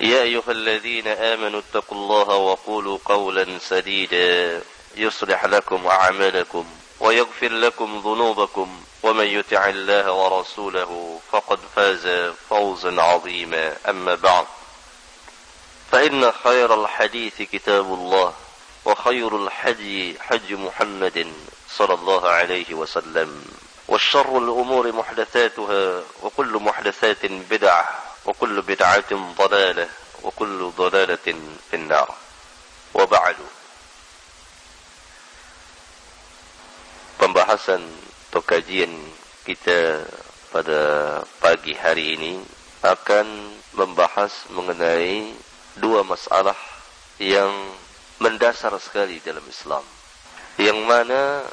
يا أيها الذين آمنوا اتقوا الله وقولوا قولا سديدا يصلح لكم أعمالكم ويغفر لكم ذنوبكم ومن يطع الله ورسوله فقد فاز فوزا عظيما. أما بعد فإن خير الحديث كتاب الله وخير الحج حج محمد صلى الله عليه وسلم والشر الأمور محدثاتها وكل محدثات بدعة. وكل بدعة ضلالة وكل ضلالة في النار وبعد pembahasan atau kajian kita pada pagi hari ini akan membahas mengenai dua masalah yang mendasar sekali dalam Islam yang mana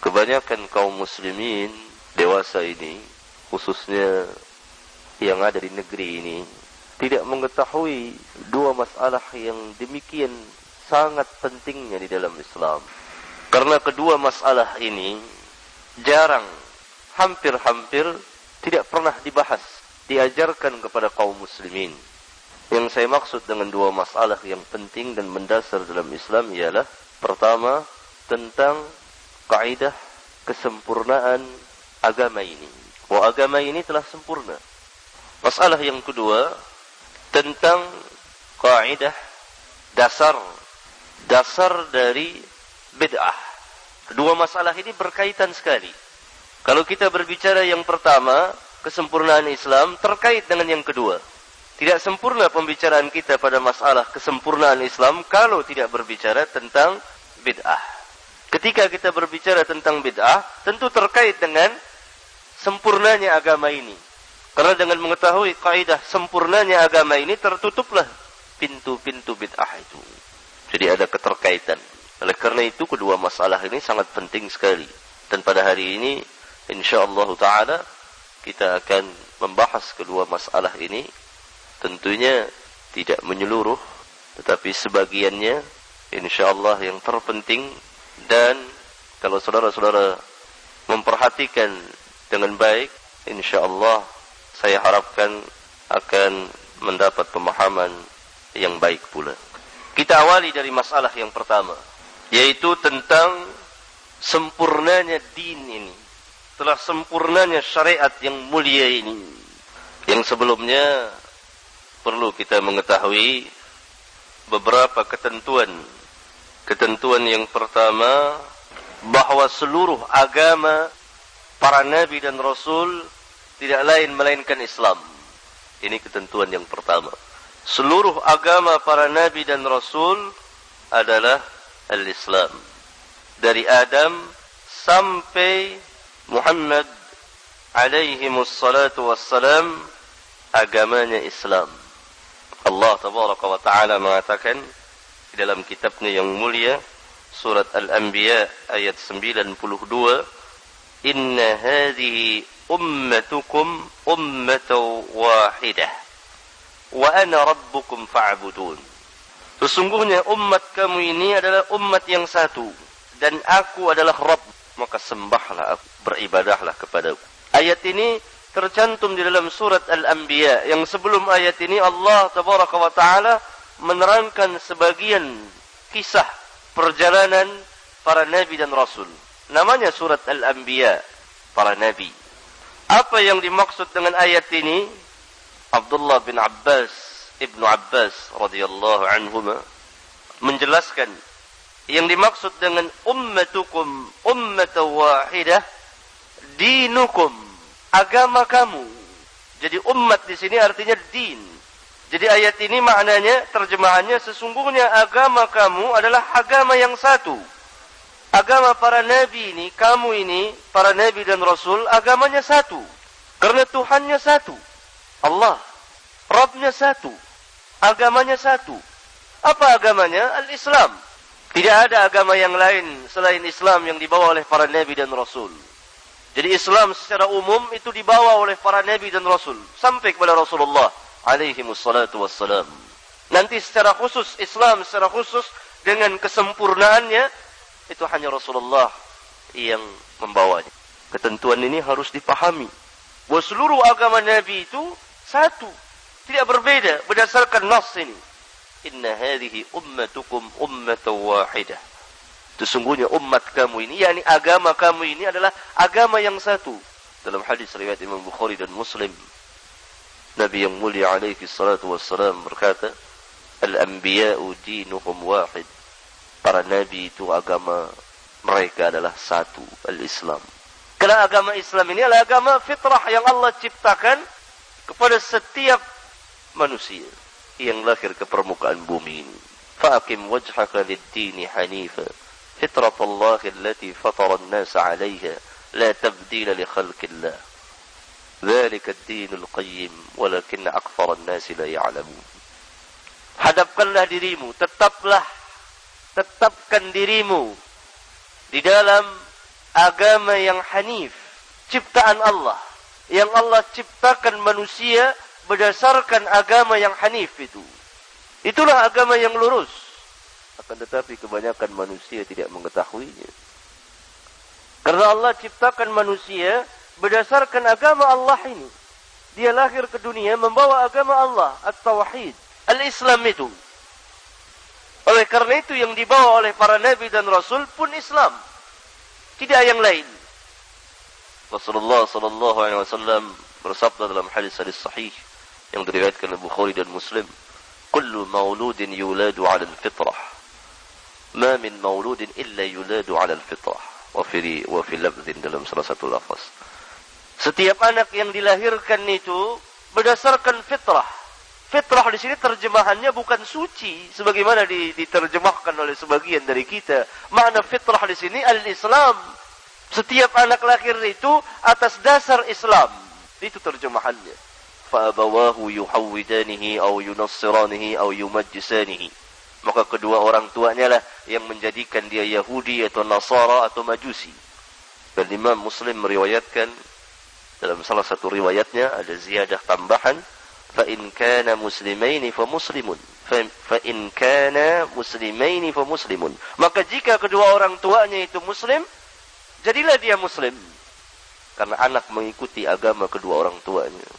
kebanyakan kaum muslimin dewasa ini khususnya yang ada di negeri ini tidak mengetahui dua masalah yang demikian sangat pentingnya di dalam Islam. Karena kedua masalah ini jarang, hampir-hampir tidak pernah dibahas, diajarkan kepada kaum muslimin. Yang saya maksud dengan dua masalah yang penting dan mendasar dalam Islam ialah pertama tentang kaidah kesempurnaan agama ini. Bahwa agama ini telah sempurna. Masalah yang kedua tentang kaidah dasar dasar dari bid'ah. Kedua masalah ini berkaitan sekali. Kalau kita berbicara yang pertama, kesempurnaan Islam terkait dengan yang kedua. Tidak sempurna pembicaraan kita pada masalah kesempurnaan Islam kalau tidak berbicara tentang bid'ah. Ketika kita berbicara tentang bid'ah, tentu terkait dengan sempurnanya agama ini. Karena dengan mengetahui kaidah sempurnanya agama ini tertutuplah pintu-pintu bid'ah itu. Jadi ada keterkaitan. Oleh karena itu kedua masalah ini sangat penting sekali. Dan pada hari ini insyaallah taala kita akan membahas kedua masalah ini tentunya tidak menyeluruh tetapi sebagiannya insyaallah yang terpenting dan kalau saudara-saudara memperhatikan dengan baik insyaallah saya harapkan akan mendapat pemahaman yang baik pula. Kita awali dari masalah yang pertama, yaitu tentang sempurnanya din ini. Telah sempurnanya syariat yang mulia ini. Yang sebelumnya perlu kita mengetahui beberapa ketentuan. Ketentuan yang pertama, bahwa seluruh agama para nabi dan rasul tidak lain melainkan Islam. Ini ketentuan yang pertama. Seluruh agama para nabi dan rasul adalah al-Islam. Dari Adam sampai Muhammad alaihi wassalatu wassalam agamanya Islam. Allah tabaraka wa taala mengatakan di dalam kitabnya yang mulia surat Al-Anbiya ayat 92 Inna hadhihi ummatukum ummatan wahidah wa ana rabbukum fa'budun Sesungguhnya umat kamu ini adalah umat yang satu. Dan aku adalah Rabb. Maka sembahlah aku beribadahlah kepadaku. Ayat ini tercantum di dalam surat Al-Anbiya. Yang sebelum ayat ini Allah tabaraka wa taala menerangkan sebagian kisah perjalanan para nabi dan rasul. Namanya surat Al-Anbiya para nabi apa yang dimaksud dengan ayat ini? Abdullah bin Abbas, Ibnu Abbas radhiyallahu anhuma menjelaskan yang dimaksud dengan ummatukum ummatan wahidah dinukum agama kamu. Jadi umat di sini artinya din. Jadi ayat ini maknanya terjemahannya sesungguhnya agama kamu adalah agama yang satu. Agama para nabi ini, kamu ini, para nabi dan rasul, agamanya satu. Karena Tuhannya satu. Allah. Rabbnya satu. Agamanya satu. Apa agamanya? Al-Islam. Tidak ada agama yang lain selain Islam yang dibawa oleh para nabi dan rasul. Jadi Islam secara umum itu dibawa oleh para nabi dan rasul sampai kepada Rasulullah alaihi wassalatu wassalam. Nanti secara khusus Islam secara khusus dengan kesempurnaannya itu hanya Rasulullah yang membawanya. Ketentuan ini harus dipahami. Bahwa seluruh agama Nabi itu satu. Tidak berbeda berdasarkan nas ini. Inna hadhihi ummatukum ummatan wahidah. Sesungguhnya umat kamu ini, yakni agama kamu ini adalah agama yang satu. Dalam hadis riwayat Imam Bukhari dan Muslim. Nabi yang mulia alaihi salatu wassalam berkata, Al-anbiya'u dinuhum wahid Para nabi itu agama mereka adalah satu, al-Islam. Karena agama Islam ini adalah agama fitrah yang Allah ciptakan kepada setiap manusia yang lahir ke permukaan bumi ini. Fa'akim wajhaka lid-dini hanifa. Fitrat Allah allati fatara an-nas 'alayha la tabdila li khalqillah. ذلك الدين القيم ولكن أكثر الناس لا يعلمون hadapkanlah dirimu tetaplah tetapkan dirimu di dalam agama yang hanif ciptaan Allah. Yang Allah ciptakan manusia berdasarkan agama yang hanif itu. Itulah agama yang lurus. Akan tetapi kebanyakan manusia tidak mengetahuinya. Karena Allah ciptakan manusia berdasarkan agama Allah ini. Dia lahir ke dunia membawa agama Allah, at-tauhid, al-Islam itu. Oleh karena itu yang dibawa oleh para nabi dan rasul pun Islam. Tidak yang lain. Rasulullah sallallahu alaihi wasallam bersabda dalam hadis-hadis sahih yang diriwayatkan oleh Bukhari dan Muslim, "Kullu mauludin yuladu 'ala al-fitrah." Ma min mauludin illa yuladu 'ala al-fitrah. Wa fi wa fi lafdhin dalam salah satu lafaz. Setiap anak yang dilahirkan itu berdasarkan fitrah. Fitrah di sini terjemahannya bukan suci sebagaimana diterjemahkan oleh sebagian dari kita. Makna fitrah di sini al-Islam. Setiap anak lahir itu atas dasar Islam. Itu terjemahannya. Fa'abawahu yuhawwidanihi au yunassiranihi au yumajjisanihi. Maka kedua orang tuanya lah yang menjadikan dia Yahudi atau Nasara atau Majusi. Dan Imam Muslim meriwayatkan dalam salah satu riwayatnya ada ziyadah tambahan muslimaini fa muslimun fa in kana muslimaini fa muslimun maka jika kedua orang tuanya itu muslim jadilah dia muslim. Karena anak mengikuti agama kedua orang tuanya.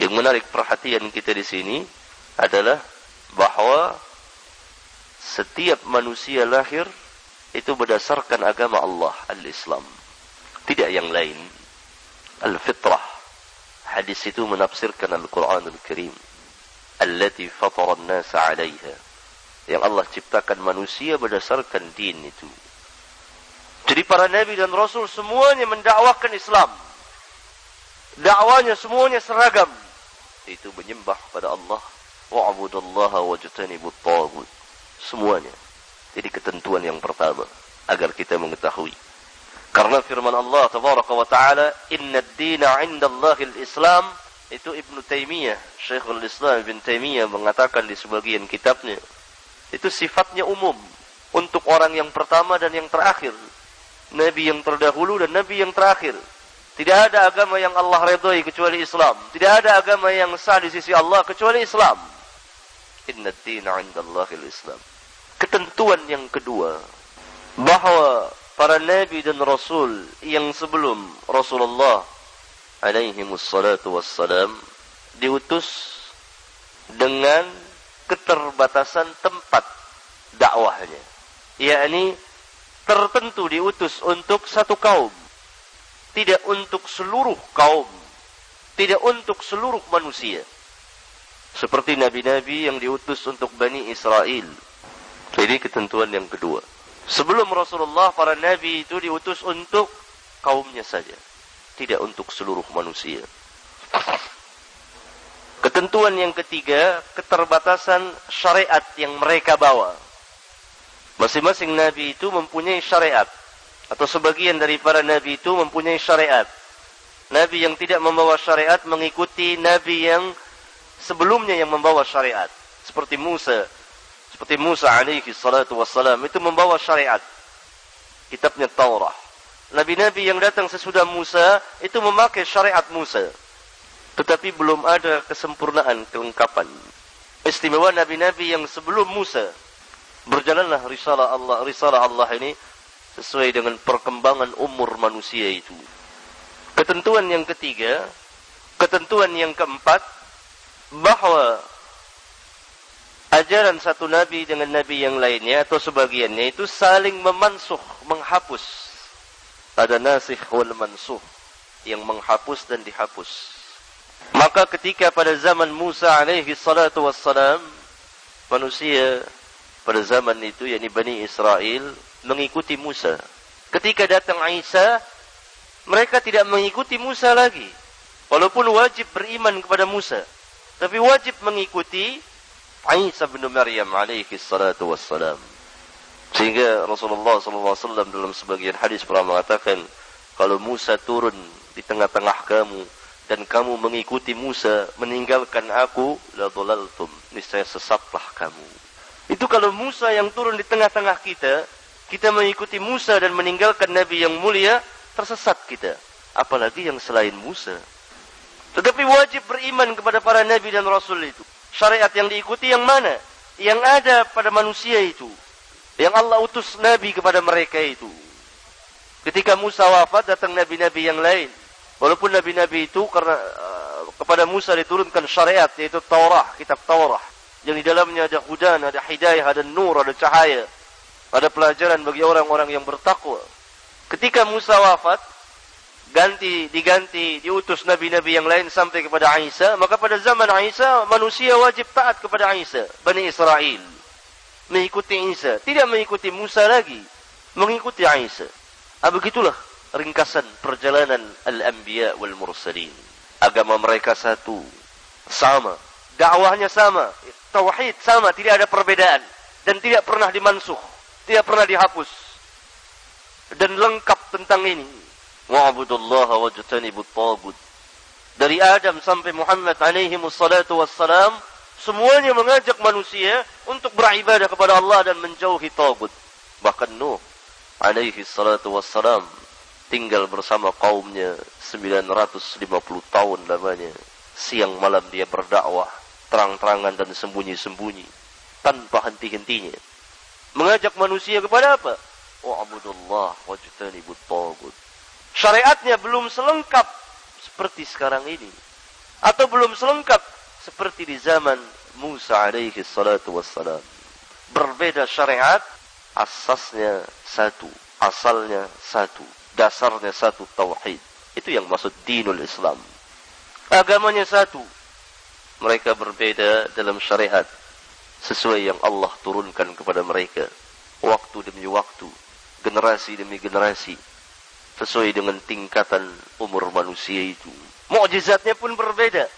Yang menarik perhatian kita di sini adalah bahwa setiap manusia lahir itu berdasarkan agama Allah al-Islam. Tidak yang lain. Al-Fitrah. Hadis itu menafsirkan Al-Quran Al-Karim. Allati fatara nasa alaiha. Yang Allah ciptakan manusia berdasarkan din itu. Jadi para nabi dan rasul semuanya mendakwakan Islam. Dakwanya semuanya seragam. Itu menyembah pada Allah. Wa'budallaha wajtanibut tagut. Semuanya. Jadi ketentuan yang pertama. Agar kita mengetahui. Karena firman Allah tabaraka wa taala, "Inna ad-dina 'inda Allahil Islam." Itu Ibnu Taimiyah, Syekhul Islam Ibn Taimiyah mengatakan di sebagian kitabnya. Itu sifatnya umum untuk orang yang pertama dan yang terakhir. Nabi yang terdahulu dan nabi yang terakhir. Tidak ada agama yang Allah redhoi kecuali Islam. Tidak ada agama yang sah di sisi Allah kecuali Islam. Inna ad-dina 'inda Allahil Islam. Ketentuan yang kedua bahwa para nabi dan rasul yang sebelum Rasulullah alaihi wassalatu wassalam diutus dengan keterbatasan tempat dakwahnya. Yakni tertentu diutus untuk satu kaum. Tidak untuk seluruh kaum. Tidak untuk seluruh manusia. Seperti nabi-nabi yang diutus untuk Bani Israel. Ini ketentuan yang kedua. Sebelum Rasulullah, para nabi itu diutus untuk kaumnya saja. Tidak untuk seluruh manusia. Ketentuan yang ketiga, keterbatasan syariat yang mereka bawa. Masing-masing nabi itu mempunyai syariat. Atau sebagian dari para nabi itu mempunyai syariat. Nabi yang tidak membawa syariat mengikuti nabi yang sebelumnya yang membawa syariat. Seperti Musa seperti Musa alaihi salatu wassalam itu membawa syariat. Kitabnya Taurah. Nabi-nabi yang datang sesudah Musa itu memakai syariat Musa. Tetapi belum ada kesempurnaan, kelengkapan. Istimewa nabi-nabi yang sebelum Musa. Berjalanlah risalah Allah, risalah Allah ini sesuai dengan perkembangan umur manusia itu. Ketentuan yang ketiga, ketentuan yang keempat, bahwa ajaran satu nabi dengan nabi yang lainnya atau sebagiannya itu saling memansuh, menghapus. Ada nasikh wal mansuh yang menghapus dan dihapus. Maka ketika pada zaman Musa alaihi salatu wassalam manusia pada zaman itu yakni Bani Israel mengikuti Musa. Ketika datang Isa mereka tidak mengikuti Musa lagi. Walaupun wajib beriman kepada Musa, tapi wajib mengikuti Isa bin Maryam alaihi salatu wassalam. Sehingga Rasulullah SAW dalam sebagian hadis pernah mengatakan, kalau Musa turun di tengah-tengah kamu dan kamu mengikuti Musa meninggalkan aku, la niscaya sesatlah kamu. Itu kalau Musa yang turun di tengah-tengah kita, kita mengikuti Musa dan meninggalkan Nabi yang mulia, tersesat kita. Apalagi yang selain Musa. Tetapi wajib beriman kepada para Nabi dan Rasul itu syariat yang diikuti yang mana? Yang ada pada manusia itu. Yang Allah utus Nabi kepada mereka itu. Ketika Musa wafat, datang Nabi-Nabi yang lain. Walaupun Nabi-Nabi itu karena uh, kepada Musa diturunkan syariat, yaitu Taurah, kitab Taurah. Yang di dalamnya ada hudan, ada hidayah, ada nur, ada cahaya. Ada pelajaran bagi orang-orang yang bertakwa. Ketika Musa wafat, ganti diganti diutus nabi-nabi yang lain sampai kepada Isa. Maka pada zaman Isa manusia wajib taat kepada Isa Bani Israel. Mengikuti Isa. Tidak mengikuti Musa lagi. Mengikuti Isa. Ah, begitulah ringkasan perjalanan al-anbiya wal mursalin. Agama mereka satu. Sama. Dakwahnya sama. Tauhid sama. Tidak ada perbedaan. Dan tidak pernah dimansuh. Tidak pernah dihapus. Dan lengkap tentang ini wa'budullaha wajtanibut tagut. Dari Adam sampai Muhammad alaihi wassalatu wassalam, semuanya mengajak manusia untuk beribadah kepada Allah dan menjauhi tagut. Bahkan Nuh alaihi salatu wassalam tinggal bersama kaumnya 950 tahun lamanya. Siang malam dia berdakwah, terang-terangan dan sembunyi-sembunyi, tanpa henti-hentinya. Mengajak manusia kepada apa? Wa'budullah wajtanibut tagut syariatnya belum selengkap seperti sekarang ini. Atau belum selengkap seperti di zaman Musa alaihi salatu wassalam. Berbeda syariat asasnya satu asalnya satu dasarnya satu tauhid. Itu yang maksud dinul Islam. Agamanya satu. Mereka berbeda dalam syariat sesuai yang Allah turunkan kepada mereka. Waktu demi waktu generasi demi generasi sesuai dengan tingkatan umur manusia itu. Mukjizatnya pun berbeda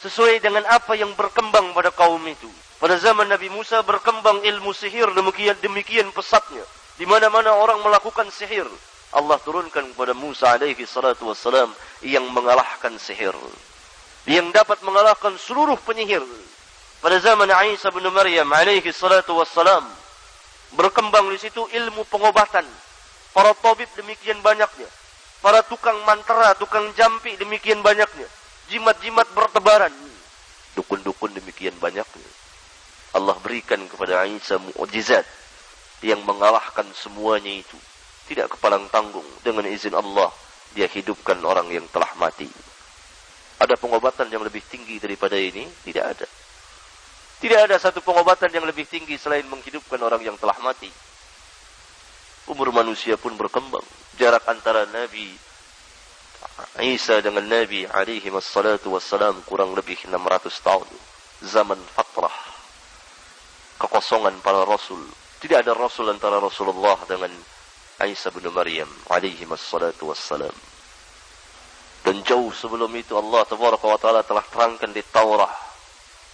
sesuai dengan apa yang berkembang pada kaum itu. Pada zaman Nabi Musa berkembang ilmu sihir demikian demikian pesatnya. Di mana-mana orang melakukan sihir. Allah turunkan kepada Musa alaihi salatu wassalam yang mengalahkan sihir. Yang dapat mengalahkan seluruh penyihir. Pada zaman Isa bin Maryam alaihi salatu wassalam berkembang di situ ilmu pengobatan Para tabib demikian banyaknya. Para tukang mantra, tukang jampi demikian banyaknya. Jimat-jimat bertebaran. Dukun-dukun demikian banyaknya. Allah berikan kepada Isa mukjizat yang mengalahkan semuanya itu. Tidak kepalang tanggung dengan izin Allah dia hidupkan orang yang telah mati. Ada pengobatan yang lebih tinggi daripada ini? Tidak ada. Tidak ada satu pengobatan yang lebih tinggi selain menghidupkan orang yang telah mati umur manusia pun berkembang. Jarak antara Nabi Isa dengan Nabi alaihi wassalatu wassalam kurang lebih 600 tahun. Zaman fatrah. Kekosongan para rasul. Tidak ada rasul antara Rasulullah dengan Isa bin Maryam alaihi wassalatu wassalam. Dan jauh sebelum itu Allah tabaraka wa taala telah terangkan di Taurat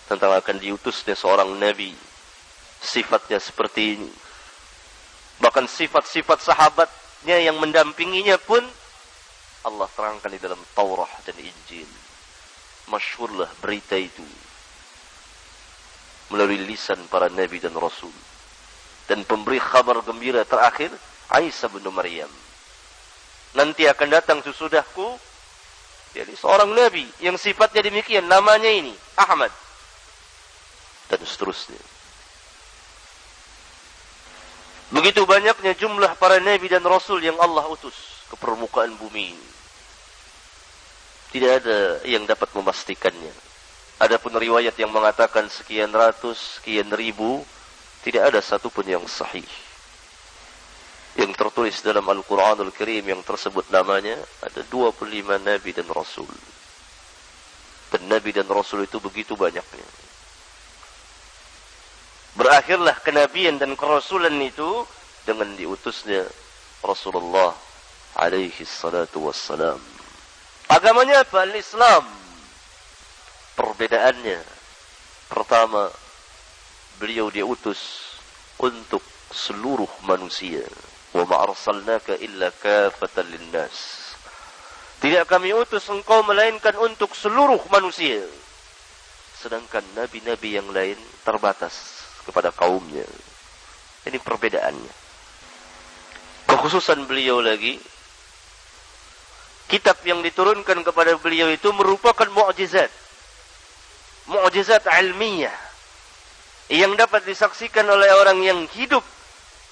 tentang akan diutusnya seorang nabi. Sifatnya seperti ini. Bahkan sifat-sifat sahabatnya yang mendampinginya pun Allah terangkan di dalam Taurat dan Injil. Masyhurlah berita itu melalui lisan para nabi dan rasul. Dan pemberi kabar gembira terakhir Aisyah bin Maryam. Nanti akan datang sesudahku jadi seorang nabi yang sifatnya demikian namanya ini Ahmad dan seterusnya. Begitu banyaknya jumlah para nabi dan rasul yang Allah utus ke permukaan bumi ini. Tidak ada yang dapat memastikannya. Adapun riwayat yang mengatakan sekian ratus, sekian ribu, tidak ada satupun yang sahih. Yang tertulis dalam Al-Quranul Karim yang tersebut namanya, ada 25 Nabi dan Rasul. Dan Nabi dan Rasul itu begitu banyaknya. Berakhirlah kenabian dan kerasulan itu dengan diutusnya Rasulullah alaihi salatu wassalam. Agamanya apa? Al-Islam. Perbedaannya. Pertama, beliau diutus untuk seluruh manusia. Wa ma'arsalnaka illa kafatan linnas. Tidak kami utus engkau melainkan untuk seluruh manusia. Sedangkan nabi-nabi yang lain terbatas kepada kaumnya. Ini perbedaannya. Kekhususan beliau lagi kitab yang diturunkan kepada beliau itu merupakan mukjizat. Mukjizat ilmiah yang dapat disaksikan oleh orang yang hidup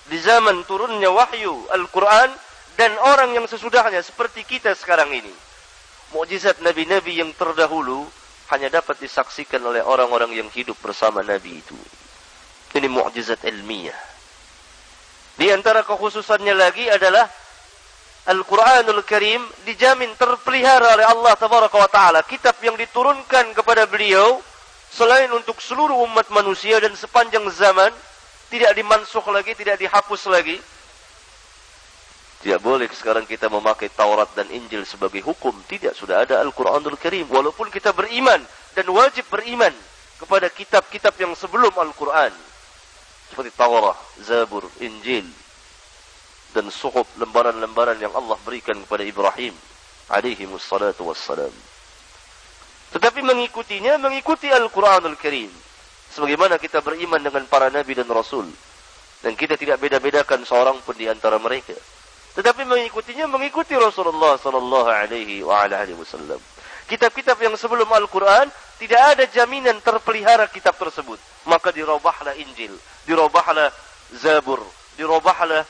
di zaman turunnya wahyu Al-Quran dan orang yang sesudahnya seperti kita sekarang ini. Mukjizat nabi-nabi yang terdahulu hanya dapat disaksikan oleh orang-orang yang hidup bersama nabi itu. Ini mukjizat ilmiah. Di antara kekhususannya lagi adalah Al-Quranul Karim dijamin terpelihara oleh Allah Tabaraka wa Ta'ala. Kitab yang diturunkan kepada beliau selain untuk seluruh umat manusia dan sepanjang zaman tidak dimansuh lagi, tidak dihapus lagi. Tidak boleh sekarang kita memakai Taurat dan Injil sebagai hukum. Tidak, sudah ada Al-Quranul Karim. Walaupun kita beriman dan wajib beriman kepada kitab-kitab yang sebelum Al-Quran. Seperti Taurat, Zabur, Injil, dan suhuf lembaran-lembaran yang Allah berikan kepada Ibrahim alaihi wassalatu wassalam. Tetapi mengikutinya mengikuti Al-Qur'anul Karim. Sebagaimana kita beriman dengan para nabi dan rasul dan kita tidak beda-bedakan seorang pun di antara mereka. Tetapi mengikutinya mengikuti Rasulullah sallallahu alaihi wa alihi wasallam. Kitab-kitab yang sebelum Al-Qur'an tidak ada jaminan terpelihara kitab tersebut. Maka dirubahlah Injil, dirubahlah Zabur, dirubahlah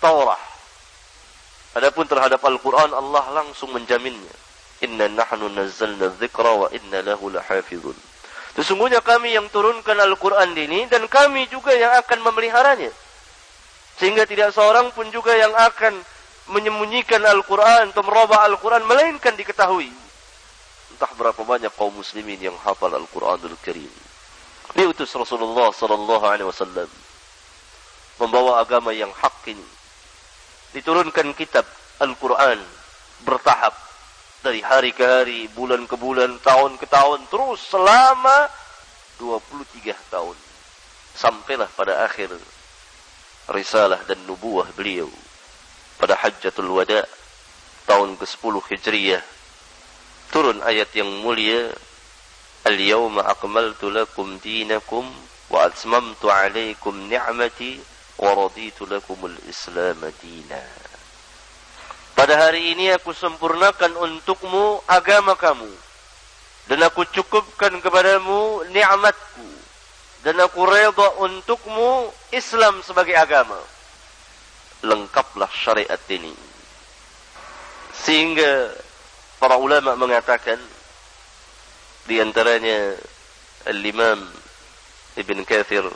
Taurah. Adapun terhadap Al-Quran Allah langsung menjaminnya. Inna nahnu nazzalna dzikra wa inna lahu lahafizun. Sesungguhnya kami yang turunkan Al-Quran ini dan kami juga yang akan memeliharanya. Sehingga tidak seorang pun juga yang akan menyembunyikan Al-Quran atau merubah Al-Quran melainkan diketahui. Entah berapa banyak kaum muslimin yang hafal Al-Quranul Karim. Diutus Rasulullah sallallahu alaihi wasallam membawa agama yang hak ini diturunkan kitab Al-Quran bertahap dari hari ke hari, bulan ke bulan, tahun ke tahun, terus selama 23 tahun. Sampailah pada akhir risalah dan nubuah beliau pada Hajjatul Wada tahun ke-10 Hijriyah. Turun ayat yang mulia Al-yawma akmaltu lakum dinakum wa atmamtu alaikum ni'mati waraditu lakumul Islam dina. Pada hari ini aku sempurnakan untukmu agama kamu dan aku cukupkan kepadamu nikmatku dan aku redha untukmu Islam sebagai agama. Lengkaplah syariat ini. Sehingga para ulama mengatakan di antaranya Al-Imam Ibn Kathir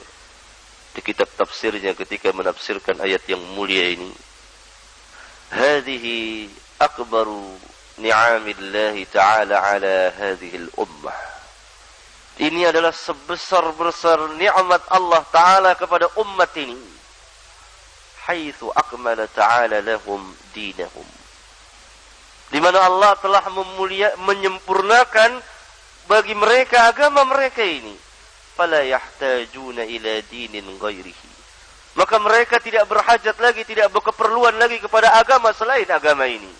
di kitab tafsirnya ketika menafsirkan ayat yang mulia ini hadhihi akbaru ni'amillah ta'ala ala hadhihi al-ummah ini adalah sebesar-besar nikmat Allah taala kepada umat ini haitsu akmala ta'ala lahum dinahum. Di mana Allah telah memulia, menyempurnakan bagi mereka agama mereka ini. Fala yahtajuna ila dinin ghairihi. Maka mereka tidak berhajat lagi, tidak berkeperluan lagi kepada agama selain agama ini.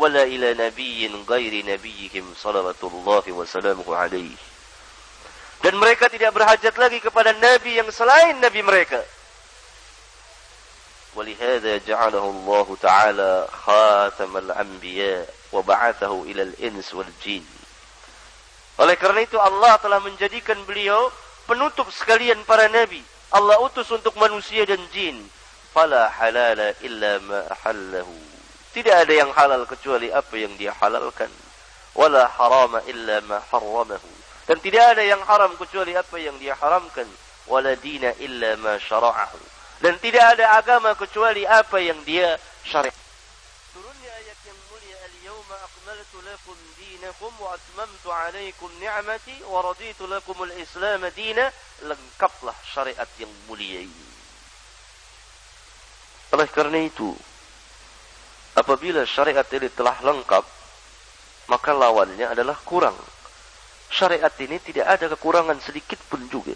Wala ila nabiyyin ghairi nabiyyihim salawatullahi wa salamuhu alaihi. Dan mereka tidak berhajat lagi kepada nabi yang selain nabi mereka. ولهذا جعله الله تعالى خاتم الأنبياء وبعثه إلى الإنس والجن Oleh karena itu Allah telah menjadikan beliau penutup sekalian para nabi. Allah utus untuk manusia dan jin. Fala halala illa ma ahallahu. Tidak ada yang halal kecuali apa yang dia halalkan. Wala harama illa ma harramahu. Dan tidak ada yang haram kecuali apa yang dia haramkan. Wala dina illa ma syara'ahu. Dan tidak ada agama kecuali apa yang dia syariat. Turunnya ayat yang mulia al-yawma akmaltu lakum dinakum wa atmamtu alaikum ni'mati wa raditu lakum al-islam dina lengkaplah syariat yang mulia ini. Oleh karena itu, apabila syariat ini telah lengkap, maka lawannya adalah kurang. Syariat ini tidak ada kekurangan sedikit pun juga.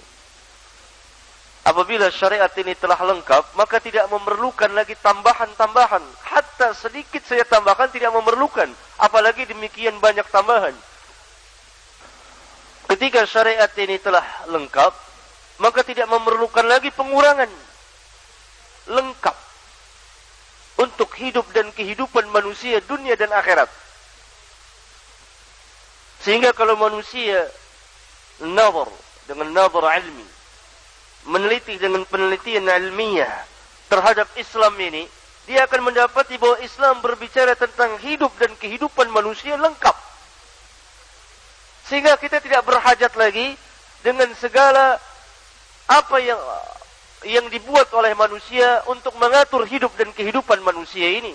Apabila syariat ini telah lengkap, maka tidak memerlukan lagi tambahan-tambahan. Hatta sedikit saya tambahkan tidak memerlukan. Apalagi demikian banyak tambahan. Ketika syariat ini telah lengkap, maka tidak memerlukan lagi pengurangan. Lengkap. Untuk hidup dan kehidupan manusia dunia dan akhirat. Sehingga kalau manusia nazar dengan nazar ilmi meneliti dengan penelitian ilmiah terhadap Islam ini, dia akan mendapati bahwa Islam berbicara tentang hidup dan kehidupan manusia lengkap. Sehingga kita tidak berhajat lagi dengan segala apa yang yang dibuat oleh manusia untuk mengatur hidup dan kehidupan manusia ini.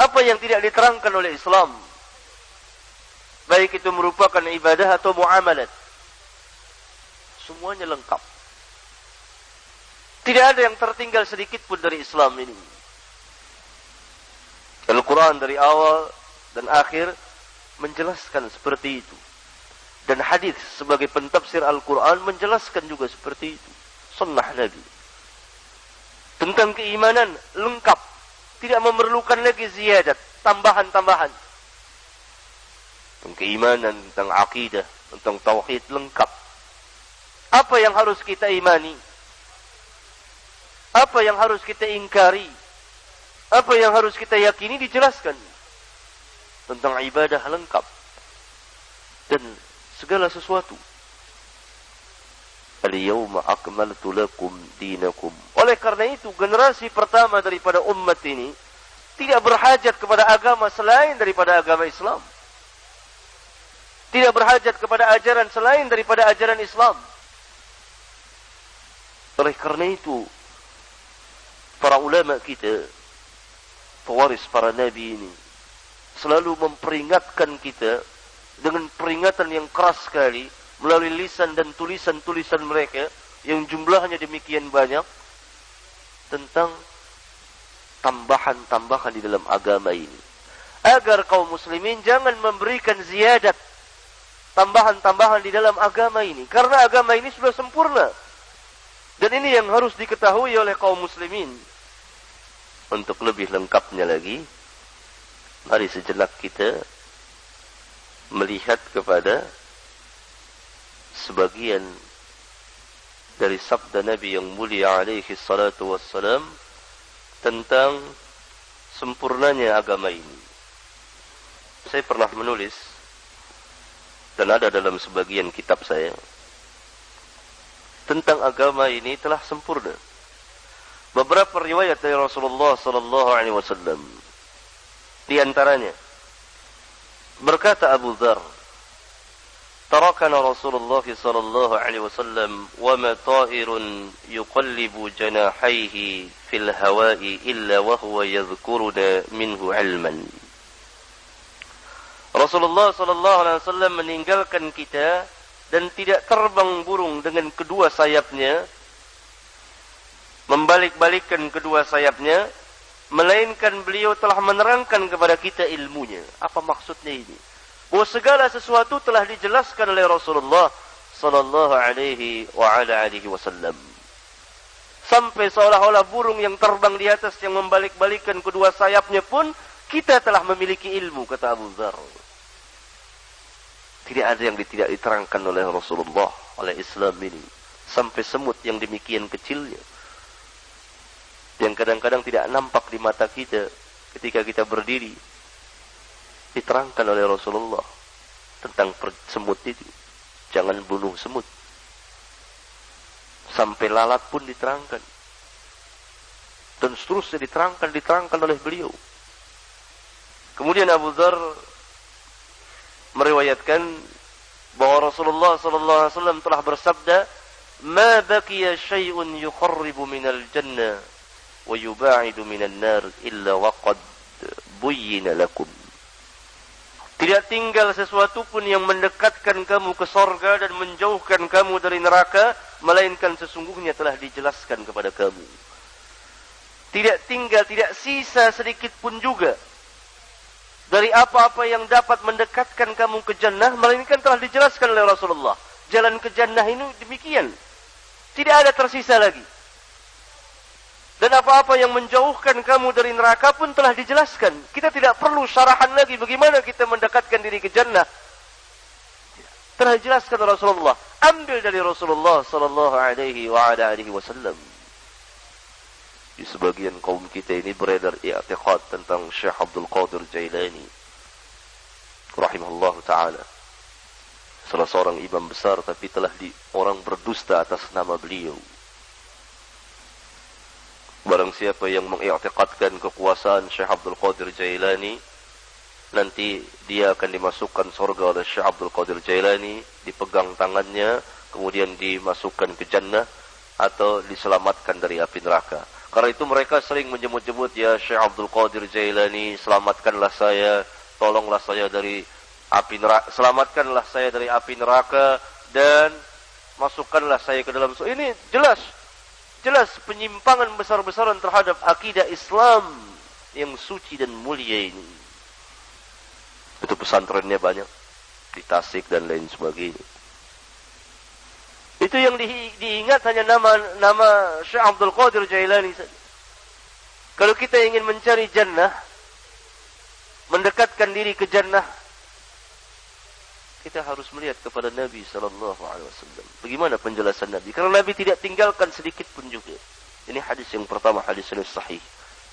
Apa yang tidak diterangkan oleh Islam. Baik itu merupakan ibadah atau muamalat semuanya lengkap. Tidak ada yang tertinggal sedikit pun dari Islam ini. Al-Quran dari awal dan akhir menjelaskan seperti itu. Dan hadis sebagai pentafsir Al-Quran menjelaskan juga seperti itu. Sunnah Nabi. Tentang keimanan lengkap. Tidak memerlukan lagi ziyadat. Tambahan-tambahan. Tentang keimanan, tentang akidah, tentang tauhid lengkap. Apa yang harus kita imani? Apa yang harus kita ingkari? Apa yang harus kita yakini dijelaskan tentang ibadah lengkap dan segala sesuatu. Al-yawma akmaltu lakum dinakum. Oleh karena itu generasi pertama daripada umat ini tidak berhajat kepada agama selain daripada agama Islam. Tidak berhajat kepada ajaran selain daripada ajaran Islam. Oleh karena itu, para ulama kita, pewaris para nabi ini, selalu memperingatkan kita dengan peringatan yang keras sekali melalui lisan dan tulisan-tulisan mereka yang jumlahnya demikian banyak tentang tambahan-tambahan di dalam agama ini. Agar kaum muslimin jangan memberikan ziyadat tambahan-tambahan di dalam agama ini. Karena agama ini sudah sempurna. Dan ini yang harus diketahui oleh kaum muslimin. Untuk lebih lengkapnya lagi, mari sejenak kita melihat kepada sebagian dari sabda Nabi yang mulia alaihi salatu wassalam tentang sempurnanya agama ini. Saya pernah menulis dan ada dalam sebagian kitab saya tentang agama ini telah sempurna. Beberapa riwayat dari Rasulullah sallallahu alaihi wasallam di antaranya berkata Abu Dzar Tarakana Rasulullah sallallahu alaihi wasallam wa ma ta'irun yuqallibu janahayhi fil hawa'i illa wa huwa yadhkuruna minhu 'ilman Rasulullah sallallahu alaihi wasallam meninggalkan kita dan tidak terbang burung dengan kedua sayapnya membalik-balikkan kedua sayapnya melainkan beliau telah menerangkan kepada kita ilmunya. Apa maksudnya ini? Bahwa segala sesuatu telah dijelaskan oleh Rasulullah sallallahu alaihi wa ala alihi wasallam. Sampai seolah-olah burung yang terbang di atas yang membalik-balikkan kedua sayapnya pun kita telah memiliki ilmu kata Abu Dzar. Tidak ada yang tidak diterangkan oleh Rasulullah oleh Islam ini. Sampai semut yang demikian kecilnya. Yang kadang-kadang tidak nampak di mata kita ketika kita berdiri diterangkan oleh Rasulullah tentang semut itu. Jangan bunuh semut. Sampai lalat pun diterangkan. Dan seterusnya diterangkan diterangkan oleh beliau. Kemudian Abu Dhar meriwayatkan bahwa Rasulullah sallallahu alaihi wasallam telah bersabda, "Ma baqiya syai'un yuqarribu minal jannah wa yuba'idu minan nar illa waqad buyyina lakum." Tidak tinggal sesuatu pun yang mendekatkan kamu ke sorga dan menjauhkan kamu dari neraka, melainkan sesungguhnya telah dijelaskan kepada kamu. Tidak tinggal, tidak sisa sedikit pun juga dari apa-apa yang dapat mendekatkan kamu ke jannah, melainkan telah dijelaskan oleh Rasulullah. Jalan ke jannah ini demikian. Tidak ada tersisa lagi. Dan apa-apa yang menjauhkan kamu dari neraka pun telah dijelaskan. Kita tidak perlu syarahan lagi bagaimana kita mendekatkan diri ke jannah. Telah dijelaskan Rasulullah. Ambil dari Rasulullah sallallahu alaihi wa ala wasallam. Di sebagian kaum kita ini beredar i'tiqad tentang Syekh Abdul Qadir Jailani. Rahimahullah ta'ala. Salah seorang imam besar tapi telah di orang berdusta atas nama beliau. Barang siapa yang mengiktikadkan kekuasaan Syekh Abdul Qadir Jailani nanti dia akan dimasukkan surga oleh Syekh Abdul Qadir Jailani dipegang tangannya kemudian dimasukkan ke jannah atau diselamatkan dari api neraka karena itu mereka sering menyebut-nyebut ya Syekh Abdul Qadir Jailani selamatkanlah saya tolonglah saya dari api neraka selamatkanlah saya dari api neraka dan masukkanlah saya ke dalam surga ini jelas jelas penyimpangan besar-besaran terhadap akidah Islam yang suci dan mulia ini. Itu pesantrennya banyak di Tasik dan lain sebagainya. Itu yang di, diingat hanya nama nama Syekh Abdul Qadir Jailani. Kalau kita ingin mencari jannah, mendekatkan diri ke jannah, kita harus melihat kepada Nabi sallallahu alaihi wasallam. Bagaimana penjelasan Nabi? Karena Nabi tidak tinggalkan sedikit pun juga. Ini hadis yang pertama, hadis yang sahih.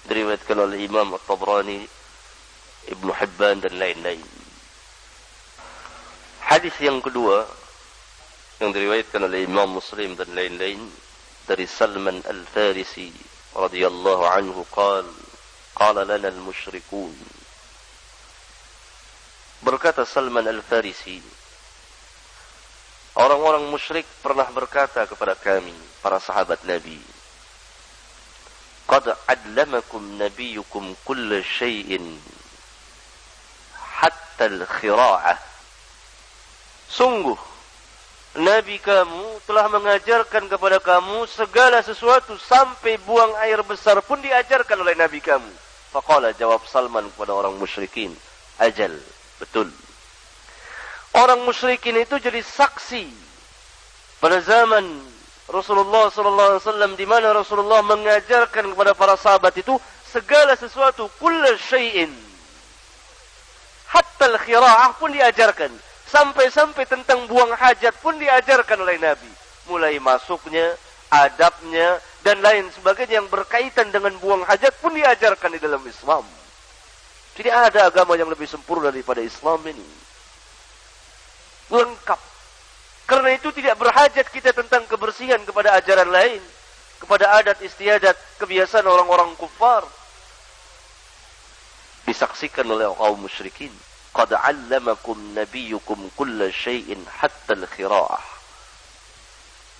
Diriwayatkan oleh Imam At-Tabrani, Ibnu Hibban dan lain-lain. Hadis yang kedua yang diriwayatkan oleh Imam Muslim dan lain-lain dari Salman Al-Farisi radhiyallahu anhu قال قال لنا المشركون Berkata Salman Al-Farisi, orang-orang musyrik pernah berkata kepada kami, para sahabat Nabi, Qad adlamakum nabiyukum kulla syai'in hatta al-khira'ah. Sungguh, Nabi kamu telah mengajarkan kepada kamu segala sesuatu sampai buang air besar pun diajarkan oleh Nabi kamu. Faqala jawab Salman kepada orang musyrikin, ajal. Betul. Orang musyrikin itu jadi saksi pada zaman Rasulullah sallallahu alaihi wasallam di mana Rasulullah mengajarkan kepada para sahabat itu segala sesuatu kullu syai'in hatta al-khira'ah pun diajarkan sampai-sampai tentang buang hajat pun diajarkan oleh Nabi mulai masuknya adabnya dan lain sebagainya yang berkaitan dengan buang hajat pun diajarkan di dalam Islam tidak ada agama yang lebih sempurna daripada Islam ini. Lengkap. Karena itu tidak berhajat kita tentang kebersihan kepada ajaran lain. Kepada adat istiadat, kebiasaan orang-orang kufar. Disaksikan oleh kaum musyrikin. Qad allamakum nabiyukum kulla syai'in hatta al-khira'ah.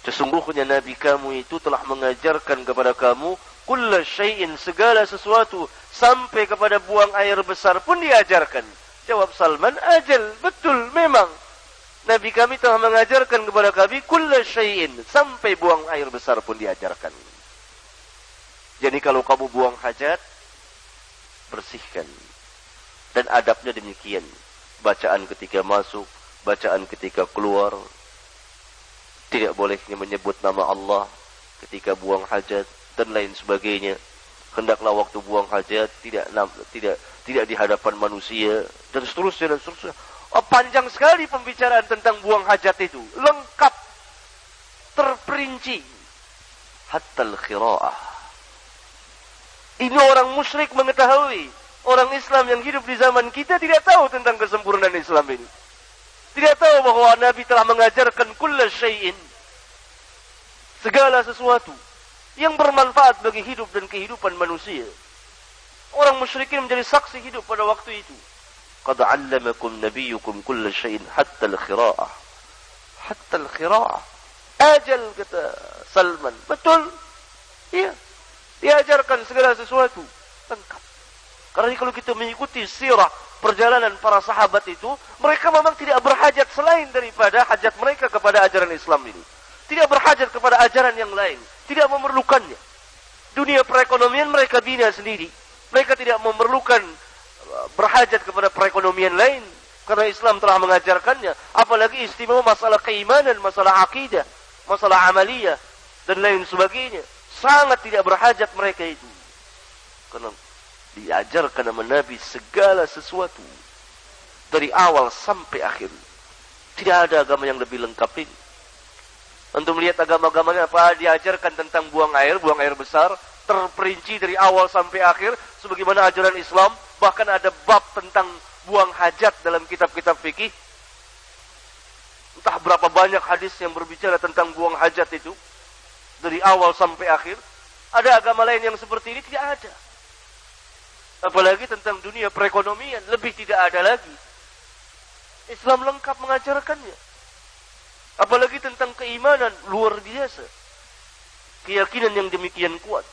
Sesungguhnya Nabi kamu itu telah mengajarkan kepada kamu kulla syai'in segala sesuatu sampai kepada buang air besar pun diajarkan. Jawab Salman, ajal, betul, memang. Nabi kami telah mengajarkan kepada kami kulla syai'in sampai buang air besar pun diajarkan. Jadi kalau kamu buang hajat, bersihkan. Dan adabnya demikian. Bacaan ketika masuk, bacaan ketika keluar. Tidak bolehnya menyebut nama Allah ketika buang hajat dan lain sebagainya. Hendaklah waktu buang hajat tidak tidak tidak di hadapan manusia dan seterusnya dan seterusnya. Oh, panjang sekali pembicaraan tentang buang hajat itu. Lengkap. Terperinci. Hatta al-khira'ah. Ini orang musyrik mengetahui. Orang Islam yang hidup di zaman kita tidak tahu tentang kesempurnaan Islam ini. Tidak tahu bahwa Nabi telah mengajarkan kulla syai'in. Segala sesuatu. Yang bermanfaat bagi hidup dan kehidupan manusia. Orang musyrikin menjadi saksi hidup pada waktu itu. Qad 'allamakum nabiyyukum kulla syai'in hatta al-khira'ah. Hatta al-khira'ah. Ajal kata Salman. Betul. Iya. Diajarkan segala sesuatu lengkap. Karena kalau kita mengikuti sirah perjalanan para sahabat itu, mereka memang tidak berhajat selain daripada hajat mereka kepada ajaran Islam ini. Tidak berhajat kepada ajaran yang lain, tidak memerlukannya. Dunia perekonomian mereka bina sendiri. Mereka tidak memerlukan uh, berhajat kepada perekonomian lain karena Islam telah mengajarkannya. Apalagi istimewa masalah keimanan, masalah akidah, masalah amaliyah dan lain sebagainya. Sangat tidak berhajat mereka itu. Karena diajarkan nama Nabi segala sesuatu. Dari awal sampai akhir. Tidak ada agama yang lebih lengkap ini. Untuk melihat agama-agamanya apa diajarkan tentang buang air, buang air besar. Terperinci dari awal sampai akhir. Sebagaimana ajaran Islam. Bahkan ada bab tentang buang hajat dalam kitab-kitab fikih. Entah berapa banyak hadis yang berbicara tentang buang hajat itu dari awal sampai akhir. Ada agama lain yang seperti ini tidak ada. Apalagi tentang dunia perekonomian lebih tidak ada lagi. Islam lengkap mengajarkannya. Apalagi tentang keimanan luar biasa. Keyakinan yang demikian kuat.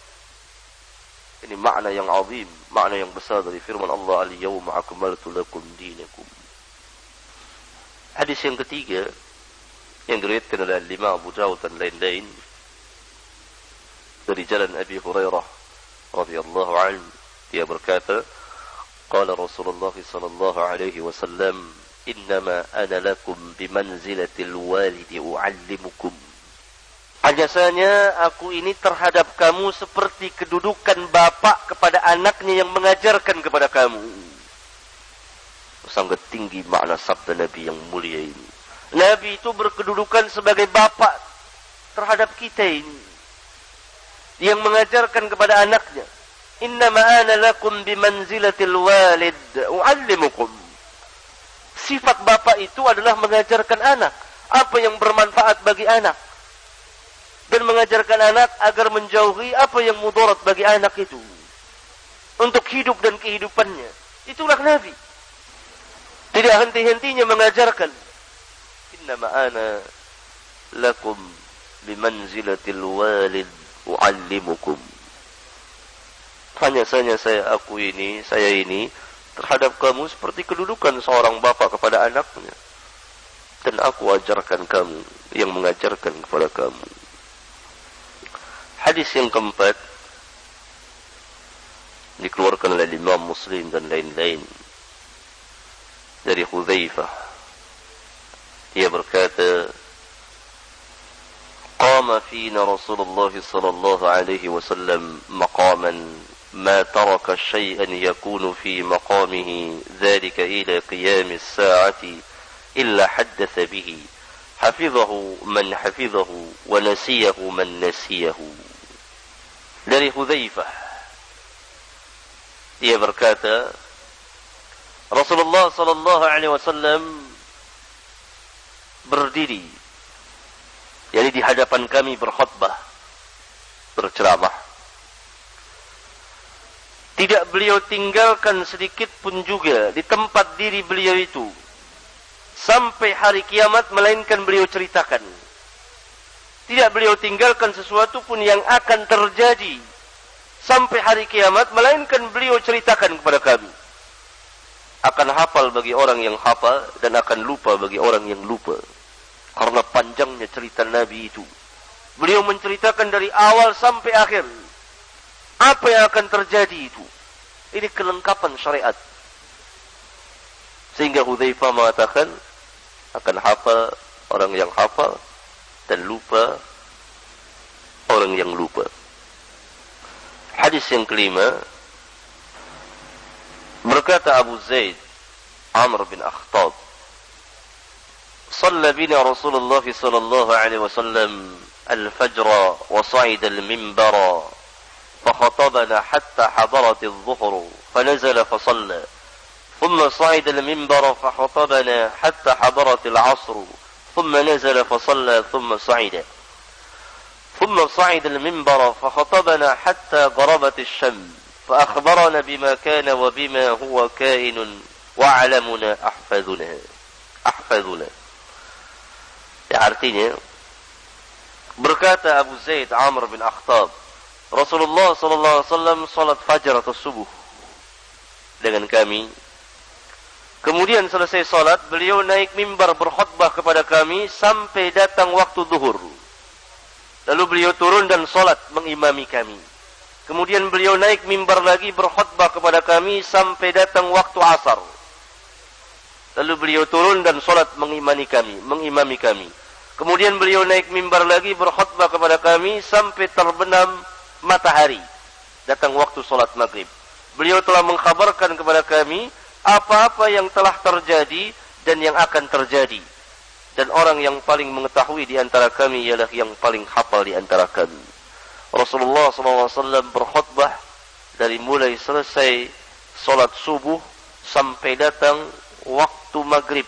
Ini makna yang azim, makna yang besar dari firman Allah al-yawma akmaltu lakum dinakum. Hadis yang ketiga yang diriwayatkan oleh Imam Abu Dawud dan lain-lain dari jalan Abi Hurairah radhiyallahu anhu dia berkata qala Rasulullah sallallahu alaihi wasallam innama ana lakum bimanzilatil walidi uallimukum Hanyasanya aku ini terhadap kamu seperti kedudukan bapak kepada anaknya yang mengajarkan kepada kamu. Sangat tinggi makna sabda Nabi yang mulia ini. Nabi itu berkedudukan sebagai bapak terhadap kita ini yang mengajarkan kepada anaknya innama ana lakum bimanzilatil walid uallimukum. Sifat bapak itu adalah mengajarkan anak apa yang bermanfaat bagi anak dan mengajarkan anak agar menjauhi apa yang mudarat bagi anak itu untuk hidup dan kehidupannya. Itulah nabi. Tidak henti-hentinya mengajarkan innama ana lakum bimanzilatil walid u'allimukum. Hanya saja saya aku ini, saya ini terhadap kamu seperti kedudukan seorang bapak kepada anaknya. Dan aku ajarkan kamu yang mengajarkan kepada kamu. Hadis yang keempat dikeluarkan oleh Imam Muslim dan lain-lain dari Hudzaifah. Dia berkata, قام فينا رسول الله صلى الله عليه وسلم مقاما ما ترك شيئا يكون في مقامه ذلك إلى قيام الساعة إلا حدث به حفظه من حفظه ونسيه من نسيه dari Hudzaifah dia berkata Rasulullah sallallahu alaihi wasallam berdiri Jadi di hadapan kami berkhutbah, berceramah. Tidak beliau tinggalkan sedikit pun juga di tempat diri beliau itu. Sampai hari kiamat melainkan beliau ceritakan. Tidak beliau tinggalkan sesuatu pun yang akan terjadi. Sampai hari kiamat melainkan beliau ceritakan kepada kami. Akan hafal bagi orang yang hafal dan akan lupa bagi orang yang lupa. Karena panjangnya cerita Nabi itu. Beliau menceritakan dari awal sampai akhir. Apa yang akan terjadi itu? Ini kelengkapan syariat. Sehingga Hudzaifah mengatakan akan hafal orang yang hafal dan lupa orang yang lupa. Hadis yang kelima berkata Abu Zaid Amr bin Akhtab صلى بنا رسول الله صلى الله عليه وسلم الفجر وصعد المنبر فخطبنا حتى حضرت الظهر فنزل فصلى. ثم صعد المنبر فخطبنا حتى حضرت العصر ثم نزل فصلى ثم صعد. ثم صعد المنبر فخطبنا حتى غربت الشمس فأخبرنا بما كان وبما هو كائن وعلمنا أحفظنا. أحفظنا. ya artinya berkata Abu Zaid Amr bin Akhtab Rasulullah wasallam salat fajar atau subuh dengan kami Kemudian selesai salat, beliau naik mimbar berkhutbah kepada kami sampai datang waktu zuhur. Lalu beliau turun dan salat mengimami kami. Kemudian beliau naik mimbar lagi berkhutbah kepada kami sampai datang waktu asar. Lalu beliau turun dan salat mengimami kami, mengimami kami. Kemudian beliau naik mimbar lagi berkhutbah kepada kami sampai terbenam matahari. Datang waktu salat maghrib. Beliau telah mengkhabarkan kepada kami apa-apa yang telah terjadi dan yang akan terjadi. Dan orang yang paling mengetahui di antara kami ialah yang paling hafal di antara kami. Rasulullah SAW berkhutbah dari mulai selesai solat subuh sampai datang waktu maghrib.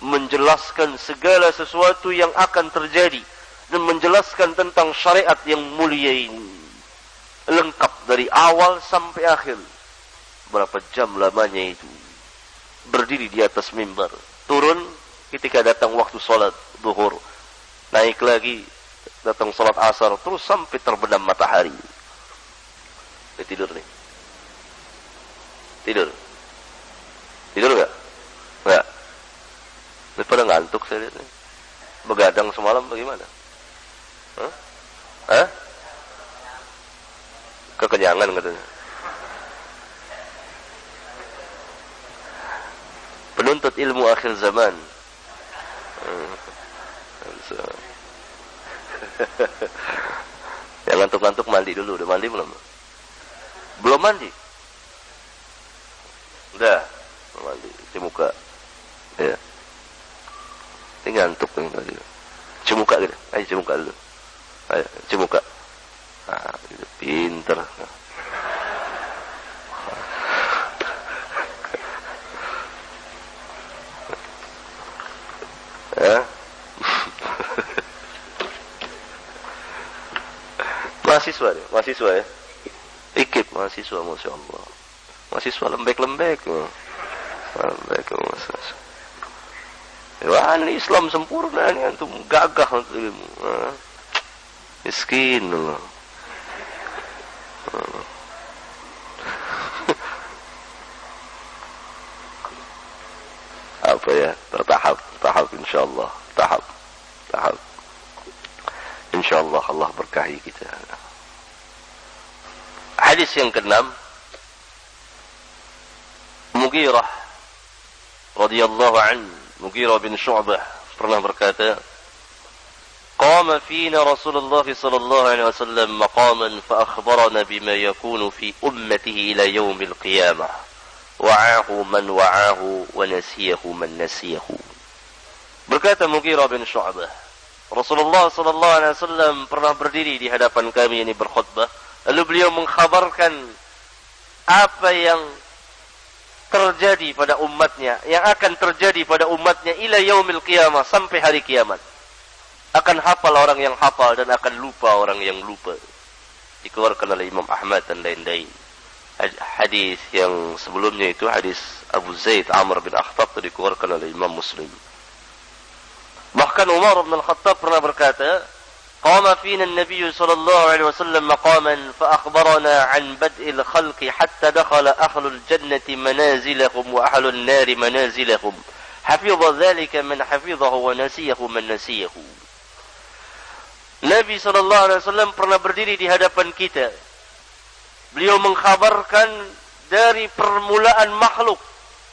Menjelaskan segala sesuatu yang akan terjadi. Dan menjelaskan tentang syariat yang mulia ini. Lengkap dari awal sampai akhir. Berapa jam lamanya itu? Berdiri di atas mimbar. Turun ketika datang waktu sholat duhur. Naik lagi datang sholat asar terus sampai terbenam matahari. Dia tidur nih. Tidur. Tidur nggak? Nggak. Ini pada ngantuk saya lihat nih. Begadang semalam bagaimana Hah? Hah? kekenyangan katanya penuntut ilmu akhir zaman. Yang ngantuk-ngantuk mandi dulu. Udah mandi belum? Belum mandi? Udah. Mandi. Cuci muka. Ya. Ini ngantuk. Cuci muka gitu. Ayo cuci muka dulu. Ayo cuci muka. Nah, gitu. Pinter. Nah. Ya. mahasiswa ya, mahasiswa ya. Ikip mahasiswa Masya Allah. Mahasiswa lembek-lembek. Lembek mahasiswa. Wah ini Islam sempurna ini antum gagah untuk ilmu. Miskin Allah. apa ya tahap tahap insyaallah tahap tahap insyaallah Allah berkahi kita hadis yang keenam Mughirah radhiyallahu an Mughirah bin Syu'bah pernah berkata قام فينا رسول الله صلى الله عليه وسلم مقاما فأخبرنا بما يكون في أمته إلى يوم القيامة man wa'ahu wa nasiyahu man nasiyahu. Berkata Mughirah bin Syu'bah, Rasulullah sallallahu alaihi wasallam pernah berdiri di hadapan kami ini berkhutbah, lalu beliau mengkhabarkan apa yang terjadi pada umatnya, yang akan terjadi pada umatnya ila yaumil qiyamah sampai hari kiamat. Akan hafal orang yang hafal dan akan lupa orang yang lupa. Dikeluarkan oleh Imam Ahmad dan lain-lain hadis yang sebelumnya itu hadis Abu Zaid Amr bin Akhtab itu dikeluarkan oleh Imam Muslim. Bahkan Umar bin Al-Khattab pernah berkata, قام فينا النبي صلى الله عليه وسلم مقاما فأخبرنا عن بدء الخلق حتى دخل أهل الجنة منازلهم وأهل النار منازلهم حفظ ذلك من حفظه ونسيه من نسيه Nabi sallallahu alaihi wasallam pernah berdiri di hadapan kita. Beliau mengkhabarkan dari permulaan makhluk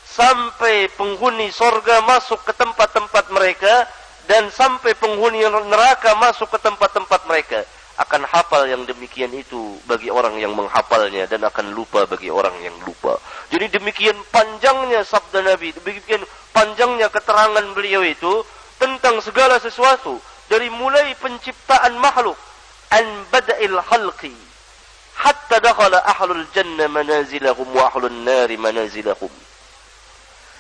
sampai penghuni sorga masuk ke tempat-tempat mereka dan sampai penghuni neraka masuk ke tempat-tempat mereka. Akan hafal yang demikian itu bagi orang yang menghafalnya dan akan lupa bagi orang yang lupa. Jadi demikian panjangnya sabda Nabi, demikian panjangnya keterangan beliau itu tentang segala sesuatu dari mulai penciptaan makhluk an bada'il khalqi hatta dakhala ahlul jannah manazilahum wa ahlun nari manazilahum.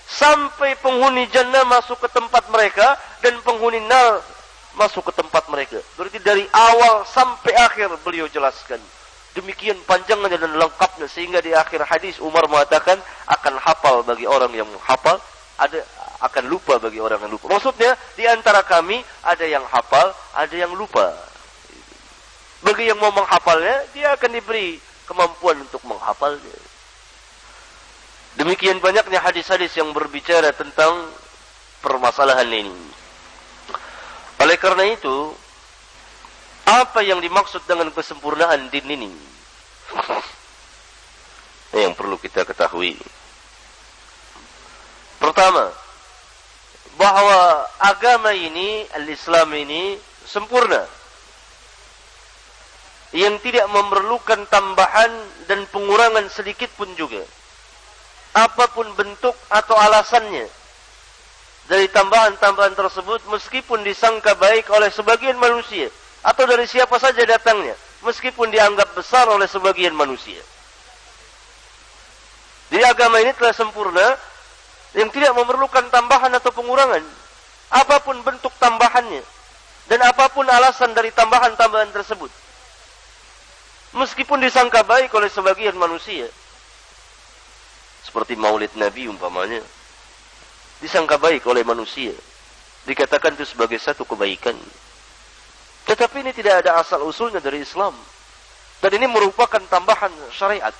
Sampai penghuni jannah masuk ke tempat mereka dan penghuni nar masuk ke tempat mereka. Berarti dari awal sampai akhir beliau jelaskan. Demikian panjangnya dan lengkapnya sehingga di akhir hadis Umar mengatakan akan hafal bagi orang yang hafal, ada akan lupa bagi orang yang lupa. Maksudnya di antara kami ada yang hafal, ada yang lupa. Bagi yang mau menghafalnya, dia akan diberi kemampuan untuk menghafalnya. Demikian banyaknya hadis-hadis yang berbicara tentang permasalahan ini. Oleh karena itu, apa yang dimaksud dengan kesempurnaan din ini? Yang perlu kita ketahui. Pertama, bahwa agama ini, al-Islam ini sempurna. Yang tidak memerlukan tambahan dan pengurangan sedikit pun juga. Apa pun bentuk atau alasannya dari tambahan-tambahan tersebut meskipun disangka baik oleh sebagian manusia atau dari siapa saja datangnya meskipun dianggap besar oleh sebagian manusia. Jadi agama ini telah sempurna yang tidak memerlukan tambahan atau pengurangan apa pun bentuk tambahannya dan apa pun alasan dari tambahan-tambahan tersebut. Meskipun disangka baik oleh sebagian manusia. Seperti maulid Nabi umpamanya disangka baik oleh manusia. Dikatakan itu sebagai satu kebaikan. Tetapi ini tidak ada asal usulnya dari Islam. Dan ini merupakan tambahan syariat.